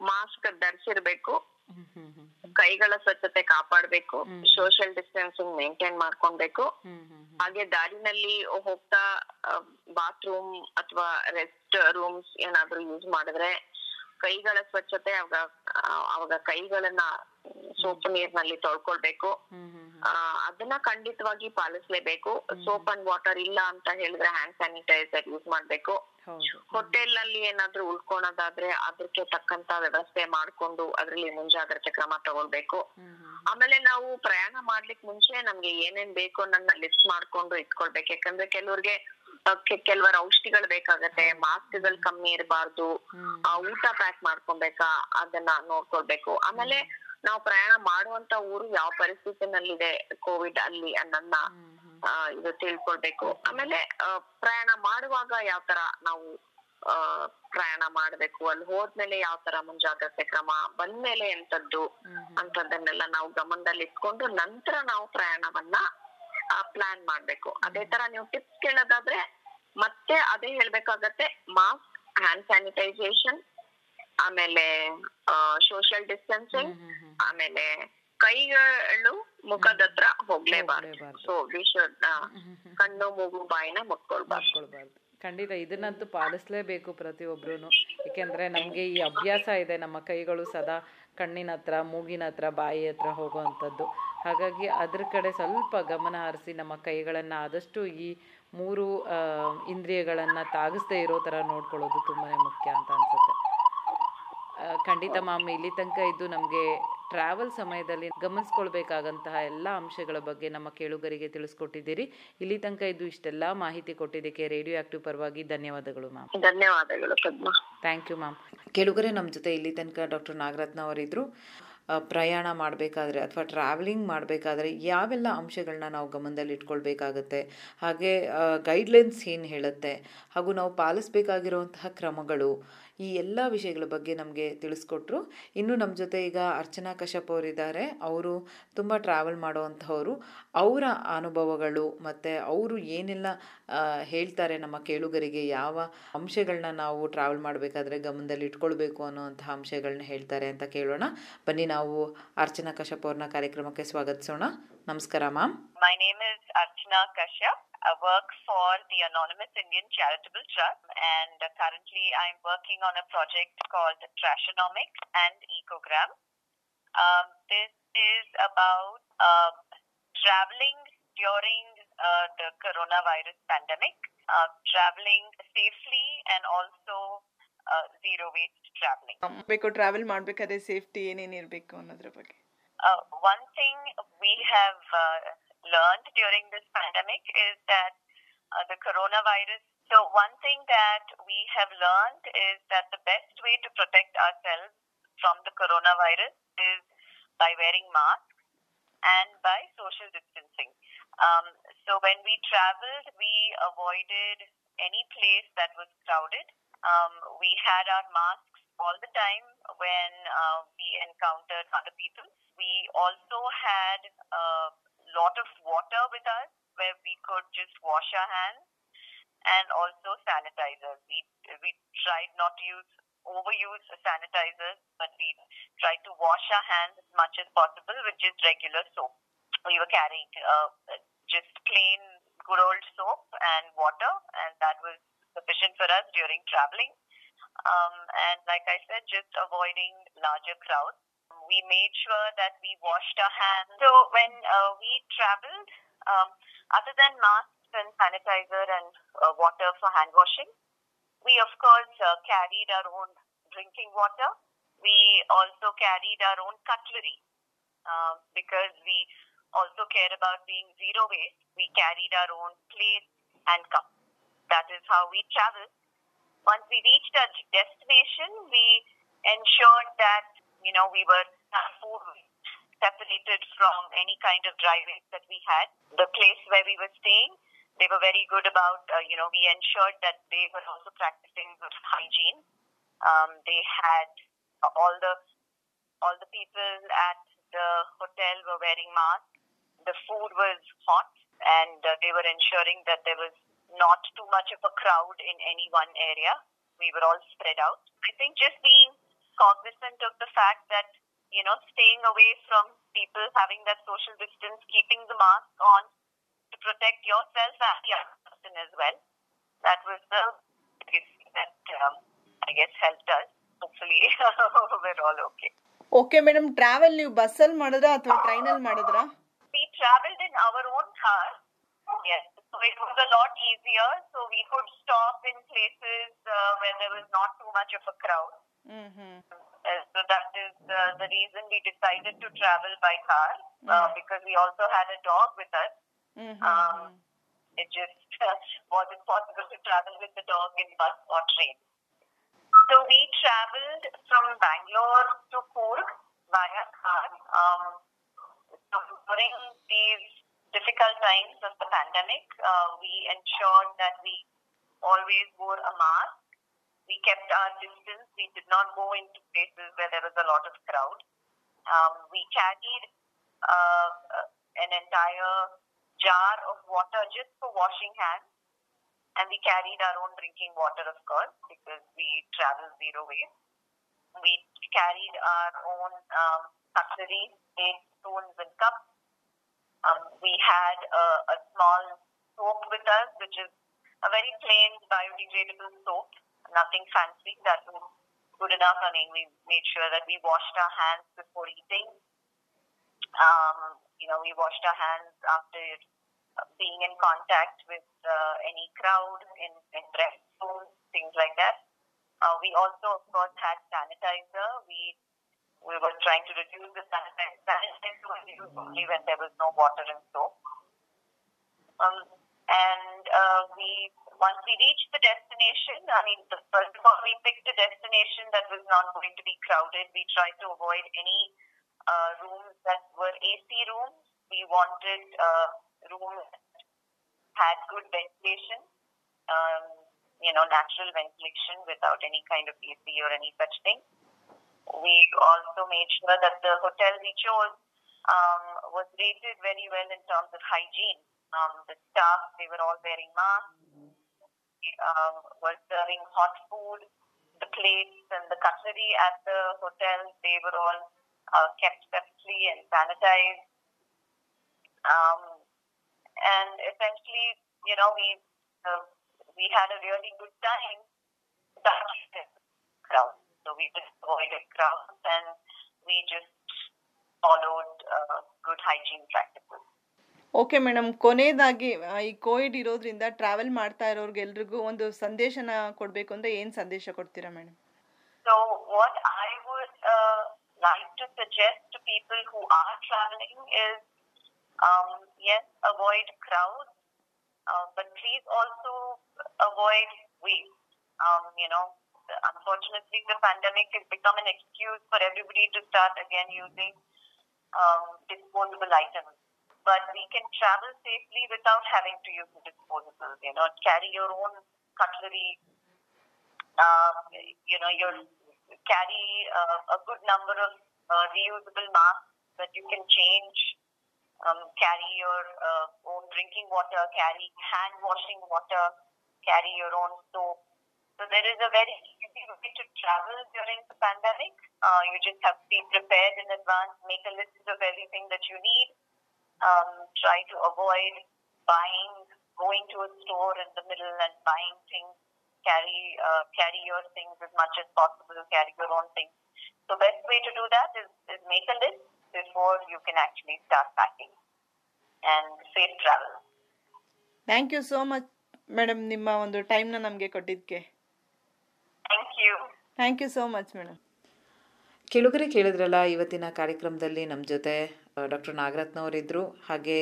ಮಾಸ್ಕ್ ಧರಿಸಿರ್ಬೇಕು. ಕೈಗಳ ಸ್ವಚ್ಛತೆ ಕಾಪಾಡ್ಬೇಕು ಸೋಷಿಯಲ್ ಡಿಸ್ಟೆನ್ಸಿಂಗ್ ಮೇಂಟೈನ್ ಮಾಡ್ಕೊಬೇಕು ಹಾಗೆ ದಾರಿನಲ್ಲಿ ಹೋಗ್ತಾ ಬಾತ್ರೂಮ್ ಅಥವಾ ರೆಸ್ಟ್ ರೂಮ್ಸ್ ಏನಾದ್ರೂ ಯೂಸ್ ಮಾಡಿದ್ರೆ ಕೈಗಳ ಸ್ವಚ್ಛತೆ ಅವಾಗ ಅವಾಗ ಕೈಗಳನ್ನ ಸೋಪ್ ನೀರ್ನಲ್ಲಿ ತೊಳ್ಕೊಳ್ಬೇಕು. ಅದನ್ನ ಖಂಡಿತವಾಗಿ ಪಾಲಿಸ್ಲೇಬೇಕು. ಸೋಪ್ ಅಂಡ್ ವಾಟರ್ ಇಲ್ಲ ಅಂತ ಹೇಳಿದ್ರೆ ಹ್ಯಾಂಡ್ ಸ್ಯಾನಿಟೈಸರ್ ಯೂಸ್ ಮಾಡ್ಬೇಕು. ಹೋಟೆಲ್ ಅಲ್ಲಿ ಏನಾದ್ರೂ ಉಳ್ಕೊಳೋದಾದ್ರೆ ಅದಕ್ಕೆ ತಕ್ಕಂತ ವ್ಯವಸ್ಥೆ ಮಾಡ್ಕೊಂಡು ಅದ್ರಲ್ಲಿ ಮುಂಜಾಗ್ರತೆ ಕ್ರಮ ತಗೊಳ್ಬೇಕು. ಆಮೇಲೆ ನಾವು ಪ್ರಯಾಣ ಮಾಡ್ಲಿಕ್ ಮುಂಚೆ ನಮ್ಗೆ ಏನೇನ್ ಬೇಕು ನನ್ನ ಲಿಸ್ಟ್ ಮಾಡ್ಕೊಂಡು ಇಟ್ಕೊಳ್ಬೇಕು. ಯಾಕಂದ್ರೆ ಕೆಲವ್ರಿಗೆ ಕೆಲವರ ಔಷಧಿಗಳು ಬೇಕಾಗತ್ತೆ ಮಾಸ್ಕ್ಗಳು ಕಮ್ಮಿ ಇರಬಾರ್ದು ಊಟ ಪ್ಯಾಕ್ ಮಾಡ್ಕೊಬೇಕಾ ಅದನ್ನ ನೋಡ್ಕೊಳ್ಬೇಕು. ಆಮೇಲೆ ನಾವು ಪ್ರಯಾಣ ಮಾಡುವಂತ ಊರು ಯಾವ ಪರಿಸ್ಥಿತಿನಲ್ಲಿದೆ ಕೋವಿಡ್ ಅಲ್ಲಿ ಅನ್ನೋದನ್ನ ಇದು ತಿಳ್ಕೊಳ್ಬೇಕು. ಆಮೇಲೆ ಪ್ರಯಾಣ ಮಾಡುವಾಗ ಯಾವ ತರ ನಾವು ಆ, ಪ್ರಯಾಣ ಮಾಡ್ಬೇಕು? ಅಲ್ಲಿ ಹೋದ್ಮೇಲೆ ಯಾವ ತರ ಮುಂಜಾಗ್ರತೆ ಕ್ರಮ? ಬಂದ್ಮೇಲೆ ಎಂತದ್ದು ಅಂತದನ್ನೆಲ್ಲ ನಾವು ಗಮನದಲ್ಲಿ ಇಟ್ಕೊಂಡು ನಂತರ ನಾವು ಪ್ರಯಾಣವನ್ನ ಪ್ಲಾನ್ ಮಾಡ್ಬೇಕು. ಅದೇ ತರ ನೀವು ಟಿಪ್ಸ್ ಕೇಳೋದಾದ್ರೆ ಮತ್ತೆ ಅದೇ ಹೇಳ್ಬೇಕಾಗತ್ತೆ ಮಾಸ್ಕ್ ಹ್ಯಾಂಡ್ ಸ್ಯಾನಿಟೈಸೇಷನ್ ಆಮೇಲೆ ಸೋಷಿಯಲ್ ಡಿಸ್ಟೆನ್ಸಿಂಗ್ ಆಮೇಲೆ ಕೈಗಳು ಮುಖದ ಹತ್ರ ಹೋಗ್ಲೇಬಾರ್ದು. ಸೊ ವಿ ಶುಡ್ ಕಣ್ಣು ಮೂಗು ಬಾಯಿನ ಮುಟ್ಕೊಳ್ಬಾರ್ದು. ಖಂಡಿತ ಇದನ್ನಂತೂ ಪಾಲಿಸ್ಲೇಬೇಕು ಪ್ರತಿಯೊಬ್ರು ಏಕೆಂದರೆ ನಮಗೆ ಈ ಅಭ್ಯಾಸ ಇದೆ ನಮ್ಮ ಕೈಗಳು ಸದಾ ಕಣ್ಣಿನ ಹತ್ರ ಮೂಗಿನ ಹತ್ರ ಬಾಯಿ ಹತ್ರ ಹೋಗುವಂಥದ್ದು. ಹಾಗಾಗಿ ಅದ್ರ ಕಡೆ ಸ್ವಲ್ಪ ಗಮನ ಹರಿಸಿ ನಮ್ಮ ಕೈಗಳನ್ನು ಆದಷ್ಟು ಈ ಮೂರು ಇಂದ್ರಿಯಗಳನ್ನು ತಾಗಿಸ್ದೇ ಇರೋ ಥರ ನೋಡ್ಕೊಳ್ಳೋದು ತುಂಬಾ ಮುಖ್ಯ ಅಂತ ಅನ್ಸುತ್ತೆ. ಆ, ಖಂಡಿತ ಮಾಮಿ ಇಲ್ಲಿ ತನಕ ಇದ್ದು ನಮಗೆ ಟ್ರಾವೆಲ್ ಸಮಯದಲ್ಲಿ ಗಮನಿಸ್ಕೊಳ್ಬೇಕಾದಂತಹ ಎಲ್ಲ ಅಂಶಗಳ ಬಗ್ಗೆ ನಮ್ಮ ಕೇಳುಗರಿಗೆ ತಿಳಿಸ್ಕೊಟ್ಟಿದ್ದೀರಿ. ಇಲ್ಲಿ ತನಕ ಇದು ಇಷ್ಟೆಲ್ಲ ಮಾಹಿತಿ ಕೊಟ್ಟಿದ್ದಕ್ಕೆ ರೇಡಿಯೋ ಆಕ್ಟಿವ್ ಪರವಾಗಿ ಧನ್ಯವಾದಗಳು ಮ್ಯಾಮ್ ಧನ್ಯವಾದಗಳು ಥ್ಯಾಂಕ್ ಯು ಮ್ಯಾಮ್ ಕೇಳುಗರೆ ನಮ್ಮ ಜೊತೆ ಇಲ್ಲಿ ತನಕ ಡಾಕ್ಟರ್ ನಾಗರತ್ನ ಅವರಿದ್ದರು ಪ್ರಯಾಣ ಮಾಡಬೇಕಾದ್ರೆ ಅಥವಾ ಟ್ರಾವೆಲಿಂಗ್ ಮಾಡಬೇಕಾದ್ರೆ ಯಾವೆಲ್ಲ ಅಂಶಗಳನ್ನ ನಾವು ಗಮನದಲ್ಲಿ ಇಟ್ಕೊಳ್ಬೇಕಾಗತ್ತೆ? ಹಾಗೆ ಗೈಡ್ಲೈನ್ಸ್ ಏನು ಹೇಳುತ್ತೆ? ಹಾಗೂ ನಾವು ಪಾಲಿಸಬೇಕಾಗಿರುವಂತಹ ಕ್ರಮಗಳು ಈ ಎಲ್ಲ ವಿಷಯಗಳ ಬಗ್ಗೆ ನಮಗೆ ತಿಳಿಸ್ಕೊಟ್ರು. ಇನ್ನು ನಮ್ಮ ಜೊತೆ ಈಗ ಅರ್ಚನಾ ಕಶ್ಯಪ್ ಅವರಿದ್ದಾರೆ. ಅವರು ತುಂಬ ಟ್ರಾವೆಲ್ ಮಾಡುವಂಥವರು ಅವರ ಅನುಭವಗಳು ಮತ್ತು ಅವರು ಏನೆಲ್ಲ ಹೇಳ್ತಾರೆ ನಮ್ಮ ಕೇಳುಗರಿಗೆ, ಯಾವ ಅಂಶಗಳನ್ನ ನಾವು ಟ್ರಾವೆಲ್ ಮಾಡಬೇಕಾದ್ರೆ ಗಮನದಲ್ಲಿ ಇಟ್ಕೊಳ್ಬೇಕು ಅನ್ನುವಂಥ ಅಂಶಗಳನ್ನ ಹೇಳ್ತಾರೆ ಅಂತ ಕೇಳೋಣ. ಬನ್ನಿ ನಾವು ಅರ್ಚನಾ ಕಶ್ಯಪ್ ಅವ್ರನ್ನ ಕಾರ್ಯಕ್ರಮಕ್ಕೆ ಸ್ವಾಗತಿಸೋಣ. ನಮಸ್ಕಾರ ma'am. My name is Archana Kashyap. I work for the Anonymous Indian Charitable Trust and uh, currently I'm working on a project called Trashonomic and Ecogram. Um, this is about um, traveling during uh, the coronavirus pandemic, uh, traveling safely and also uh, zero waste traveling. ಬೇಕು travel ಮಾಡ್ಬೇಕಾದ್ರೆ safety ಏನೇನ್ ಇರ್ಬೇಕು ಅನ್ನೋದ್ರ ಬಗ್ಗೆ Uh, one thing we have uh, learned during this pandemic is that uh, the coronavirus. So, one thing that we have learned is that the best way to protect ourselves from the coronavirus is by wearing masks and by social distancing. Um, so, when we traveled, we avoided any place that was crowded. Um, we had our masks all the time when uh, we encountered other people. We also had a lot of water with us where we could just wash our hands and also sanitizers. We we tried not to use overuse sanitizers, but we tried to wash our hands as much as possible with just regular soap. We were carrying uh, just plain good old soap and water, and that was sufficient for us during traveling. Um, and like I said, just avoiding larger crowds. We made sure that we washed our hands. So when uh, we traveled, um, other than masks and sanitizer and uh, water for hand washing, we of course uh, carried our own drinking water. We also carried our own cutlery uh, because we also care about being zero waste. We carried our own plates and cups. That is how we traveled. Once we reached our destination, we ensured that you know we were separated from any kind of waste that we had. The place where we were staying, they were very good about, uh, you know, we ensured that they were also practicing good hygiene. Um, they had uh, all the all the people at the hotel were wearing masks. The food was hot, and uh, they were ensuring that there was not too much of a crowd in any one area. We were all spread out. I think just being cognizant of the fact that you know staying away from people, having that social distance, keeping the mask on to protect yourself and the other person as well. That was the biggest thing that um, I guess helped us. Hopefully, we're all okay. Okay madam travel ನೀವು ಬಸ್ಸಲ್ಲಿ ಮಾಡಿದ್ರಾ ಅಥವಾ ಟ್ರೈನಲ್ಲಿ ಮಾಡಿದ್ರಾ We traveled in our own car. Yes, so it was a lot easier. So we could stop in places uh, where there was not too much of a crowd. Hmm hmm Uh, so that is uh, the reason we decided to travel by car uh, because we also had a dog with us. Hmm Um, it just uh, wasn't possible to travel with the dog in bus or train. So we traveled from Bangalore to Coorg via car. Um, so during these difficult times of the pandemic, uh, we ensured that we always wore a mask. We kept our distance. We did not go into places where there was a lot of crowd. Um, we carried uh, an entire jar of water just for washing hands. And we carried our own drinking water, of course, because we travel zero waste. We carried our own um, cutlery, plates, spoons, and cups. Um, we had a, a small soap with us, which is a very plain biodegradable soap, nothing fancy. That was good enough. I mean, we made sure that we washed our hands before eating. Um, you know, we washed our hands after being in contact with uh, any crowd in, in restrooms, things like that. Uh, we also, of course, had sanitizer. We we were trying to reduce the sanitizer. Sanitizer only when there was no water and soap. Um, and uh, we once we reached the destination, I mean, the, first of all, we picked a destination that was not going to be crowded. We tried to avoid any uh, rooms that were AC rooms. We wanted uh, rooms that had good ventilation, um, you know, natural ventilation without any kind of AC or any such thing. We also made sure that the hotel we chose um, was rated very well in terms of hygiene. Um, the staff, they were all wearing masks, um, were serving hot food. The plates and the cutlery at the hotel, they were all uh, kept separately and sanitized. Um, and essentially, you know, we uh, we had a really good time. without crowd, so we just avoided crowds and we just followed uh, good hygiene practices. Okay madam ಕೊನೆಯದಾಗಿ ಈ Covid ಇರೋದ್ರಿಂದ travel ಮಾಡ್ತಾ ಇರೋರ್ಗೆಲ್ರಿಗೂ ಒಂದು ಸಂದೇಶನ ಕೊಡಬೇಕು ಅಂದ್ರೆ ಏನು ಸಂದೇಶ ಕೊಡ್ತೀರಾ madam uh, to suggest to people who are traveling is, um, yes, avoid crowds, uh, but please also avoid waste. Um, you know, unfortunately, the pandemic has become an excuse for everybody to start again using um, disposable items. But we can travel safely without having to use the disposables. You know, carry your own cutlery, um, you know, you carry uh, a good number of uh, reusable masks that you can change. Um, carry your uh, own drinking water, carry hand washing water, carry your own soap. So there is a very easy way to travel during the pandemic. Uh, you just have to be prepared in advance, make a list of everything that you need Um, try to avoid buying, going to a store in the middle and buying things carry uh, carry your things as much as possible, carry your own things. So best way to do that is, is make a list before you can actually start packing. And safe travel. Thank you so much madam ನಿಮ್ಮ ಒಂದು ಟೈಮ್ನ ನಮಗೆ ಕೊಟ್ಟಿದ್ದಕ್ಕೆ Thank you. Thank you so much madam ಕೆಳಗರೆ ಕೇಳಿದ್ರಲ್ಲ ಇವತ್ತಿನ ಕಾರ್ಯಕ್ರಮದಲ್ಲಿ ನಮ್ಮ ಜೊತೆ ಡಾಕ್ಟರ್ ನಾಗರತ್ನ ಅವರಿದ್ದರು ಹಾಗೆ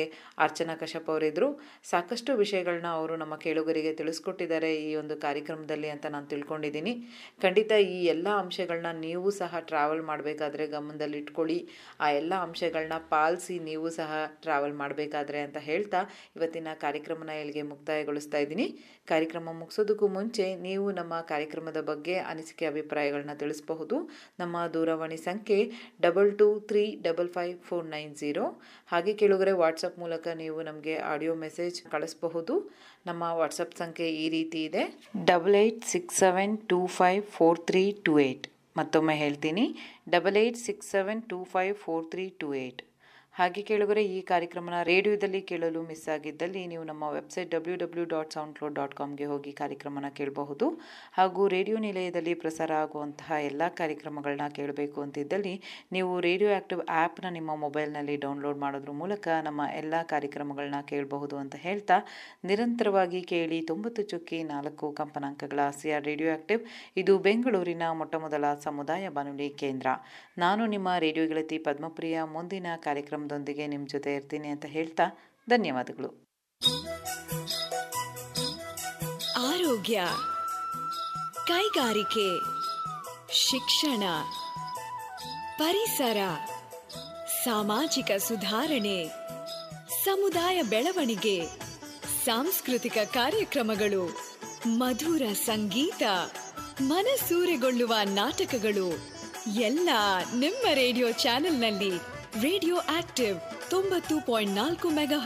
ಅರ್ಚನಾ ಕಶ್ಯಪ್ ಅವರಿದ್ದರು ಸಾಕಷ್ಟು ವಿಷಯಗಳನ್ನ ಅವರು ನಮ್ಮ ಕೇಳುಗರಿಗೆ ತಿಳಿಸ್ಕೊಟ್ಟಿದ್ದಾರೆ ಈ ಒಂದು ಕಾರ್ಯಕ್ರಮದಲ್ಲಿ ಅಂತ ನಾನು ತಿಳ್ಕೊಂಡಿದ್ದೀನಿ. ಖಂಡಿತ ಈ ಎಲ್ಲ ಅಂಶಗಳನ್ನ ನೀವು ಸಹ ಟ್ರಾವೆಲ್ ಮಾಡಬೇಕಾದ್ರೆ ಗಮನದಲ್ಲಿ ಇಟ್ಕೊಳ್ಳಿ ಆ ಎಲ್ಲ ಅಂಶಗಳನ್ನ ಪಾಲಿಸಿ ನೀವು ಸಹ ಟ್ರಾವೆಲ್ ಮಾಡಬೇಕಾದ್ರೆ ಅಂತ ಹೇಳ್ತಾ ಇವತ್ತಿನ ಕಾರ್ಯಕ್ರಮನ ಇಲ್ಲಿಗೆ ಮುಕ್ತಾಯಗೊಳಿಸ್ತಾ ಇದ್ದೀನಿ. ಕಾರ್ಯಕ್ರಮ ಮುಗಿಸೋದಕ್ಕೂ ಮುಂಚೆ ನೀವು ನಮ್ಮ ಕಾರ್ಯಕ್ರಮದ ಬಗ್ಗೆ ಅನಿಸಿಕೆ ಅಭಿಪ್ರಾಯಗಳನ್ನ ತಿಳಿಸಬಹುದು. ನಮ್ಮ ದೂರವಾಣಿ ಸಂಖ್ಯೆ double two three double five four nine zero ಹಾಗೆ ಕೇಳಿದರೆ ವಾಟ್ಸಪ್ ಮೂಲಕ ನೀವು ನಮಗೆ ಆಡಿಯೋ ಮೆಸೇಜ್ ಕಳಿಸಬಹುದು. ನಮ್ಮ ವಾಟ್ಸಪ್ ಸಂಖ್ಯೆ ಈ ರೀತಿ ಇದೆ. Double eight six seven two five four three two eight ಮತ್ತೊಮ್ಮೆ ಹೇಳ್ತೀನಿ. Double eight six seven two five four three two eight ಹಾಗೆ ಕೇಳುಗರೆ, ಈ ಕಾರ್ಯಕ್ರಮನ ರೇಡಿಯೋದಲ್ಲಿ ಕೇಳಲು ಮಿಸ್ ಆಗಿದ್ದಲ್ಲಿ ನೀವು ನಮ್ಮ website W W dot sound cloud dot ಕಾಮ್ಗೆ ಹೋಗಿ ಕಾರ್ಯಕ್ರಮನ ಕೇಳಬಹುದು. ಹಾಗೂ ರೇಡಿಯೋ ನಿಲಯದಲ್ಲಿ ಪ್ರಸಾರ ಆಗುವಂತಹ ಎಲ್ಲ ಕಾರ್ಯಕ್ರಮಗಳನ್ನ ಕೇಳಬೇಕು ಅಂತಿದ್ದಲ್ಲಿ ನೀವು ರೇಡಿಯೋ ಆ್ಯಕ್ಟಿವ್ ಆ್ಯಪ್ನ ನಿಮ್ಮ ಮೊಬೈಲ್ನಲ್ಲಿ ಡೌನ್ಲೋಡ್ ಮಾಡೋದ್ರ ಮೂಲಕ ನಮ್ಮ ಎಲ್ಲ ಕಾರ್ಯಕ್ರಮಗಳನ್ನ ಕೇಳಬಹುದು ಅಂತ ಹೇಳ್ತಾ ನಿರಂತರವಾಗಿ ಕೇಳಿ ತೊಂಬತ್ತು ಚುಕ್ಕಿ ನಾಲ್ಕು ಕಂಪನಾಂಕಗಳ ಸಿ ರೇಡಿಯೋ ಆ್ಯಕ್ಟಿವ್ ಇದು ಬೆಂಗಳೂರಿನ ಮೊಟ್ಟಮೊದಲ ಸಮುದಾಯ ಬಾನುಲಿ ಕೇಂದ್ರ. ನಾನು ನಿಮ್ಮ ರೇಡಿಯೋ ಗೆಳತಿ ಪದ್ಮಪ್ರಿಯ. ಮುಂದಿನ ಕಾರ್ಯಕ್ರಮದೊಂದಿಗೆ ನಿಮ್ಮ ಜೊತೆ ಇರ್ತೀನಿ ಅಂತ ಹೇಳ್ತಾ ಧನ್ಯವಾದಗಳು. ಆರೋಗ್ಯ, ಕೈಗಾರಿಕೆ, ಶಿಕ್ಷಣ, ಪರಿಸರ, ಸಾಮಾಜಿಕ ಸುಧಾರಣೆ, ಸಮುದಾಯ ಬೆಳವಣಿಗೆ, ಸಾಂಸ್ಕೃತಿಕ ಕಾರ್ಯಕ್ರಮಗಳು, ಮಧುರ ಸಂಗೀತ, ಮನಸೂರೆಗೊಳ್ಳುವ ನಾಟಕಗಳು, ಎಲ್ಲ ನಿಮ್ಮ ರೇಡಿಯೋ ಚಾನೆಲ್ನಲ್ಲಿ ರೇಡಿಯೋ ಆಕ್ಟಿವ್ ತೊಂಬತ್ತು ಪಾಯಿಂಟ್ ನಾಲ್ಕು ಮೆಗಾ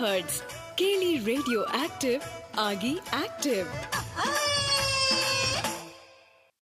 ಕೇಳಿ ರೇಡಿಯೋ ಆಕ್ಟಿವ್ ಆಗಿ ಆಕ್ಟಿವ್.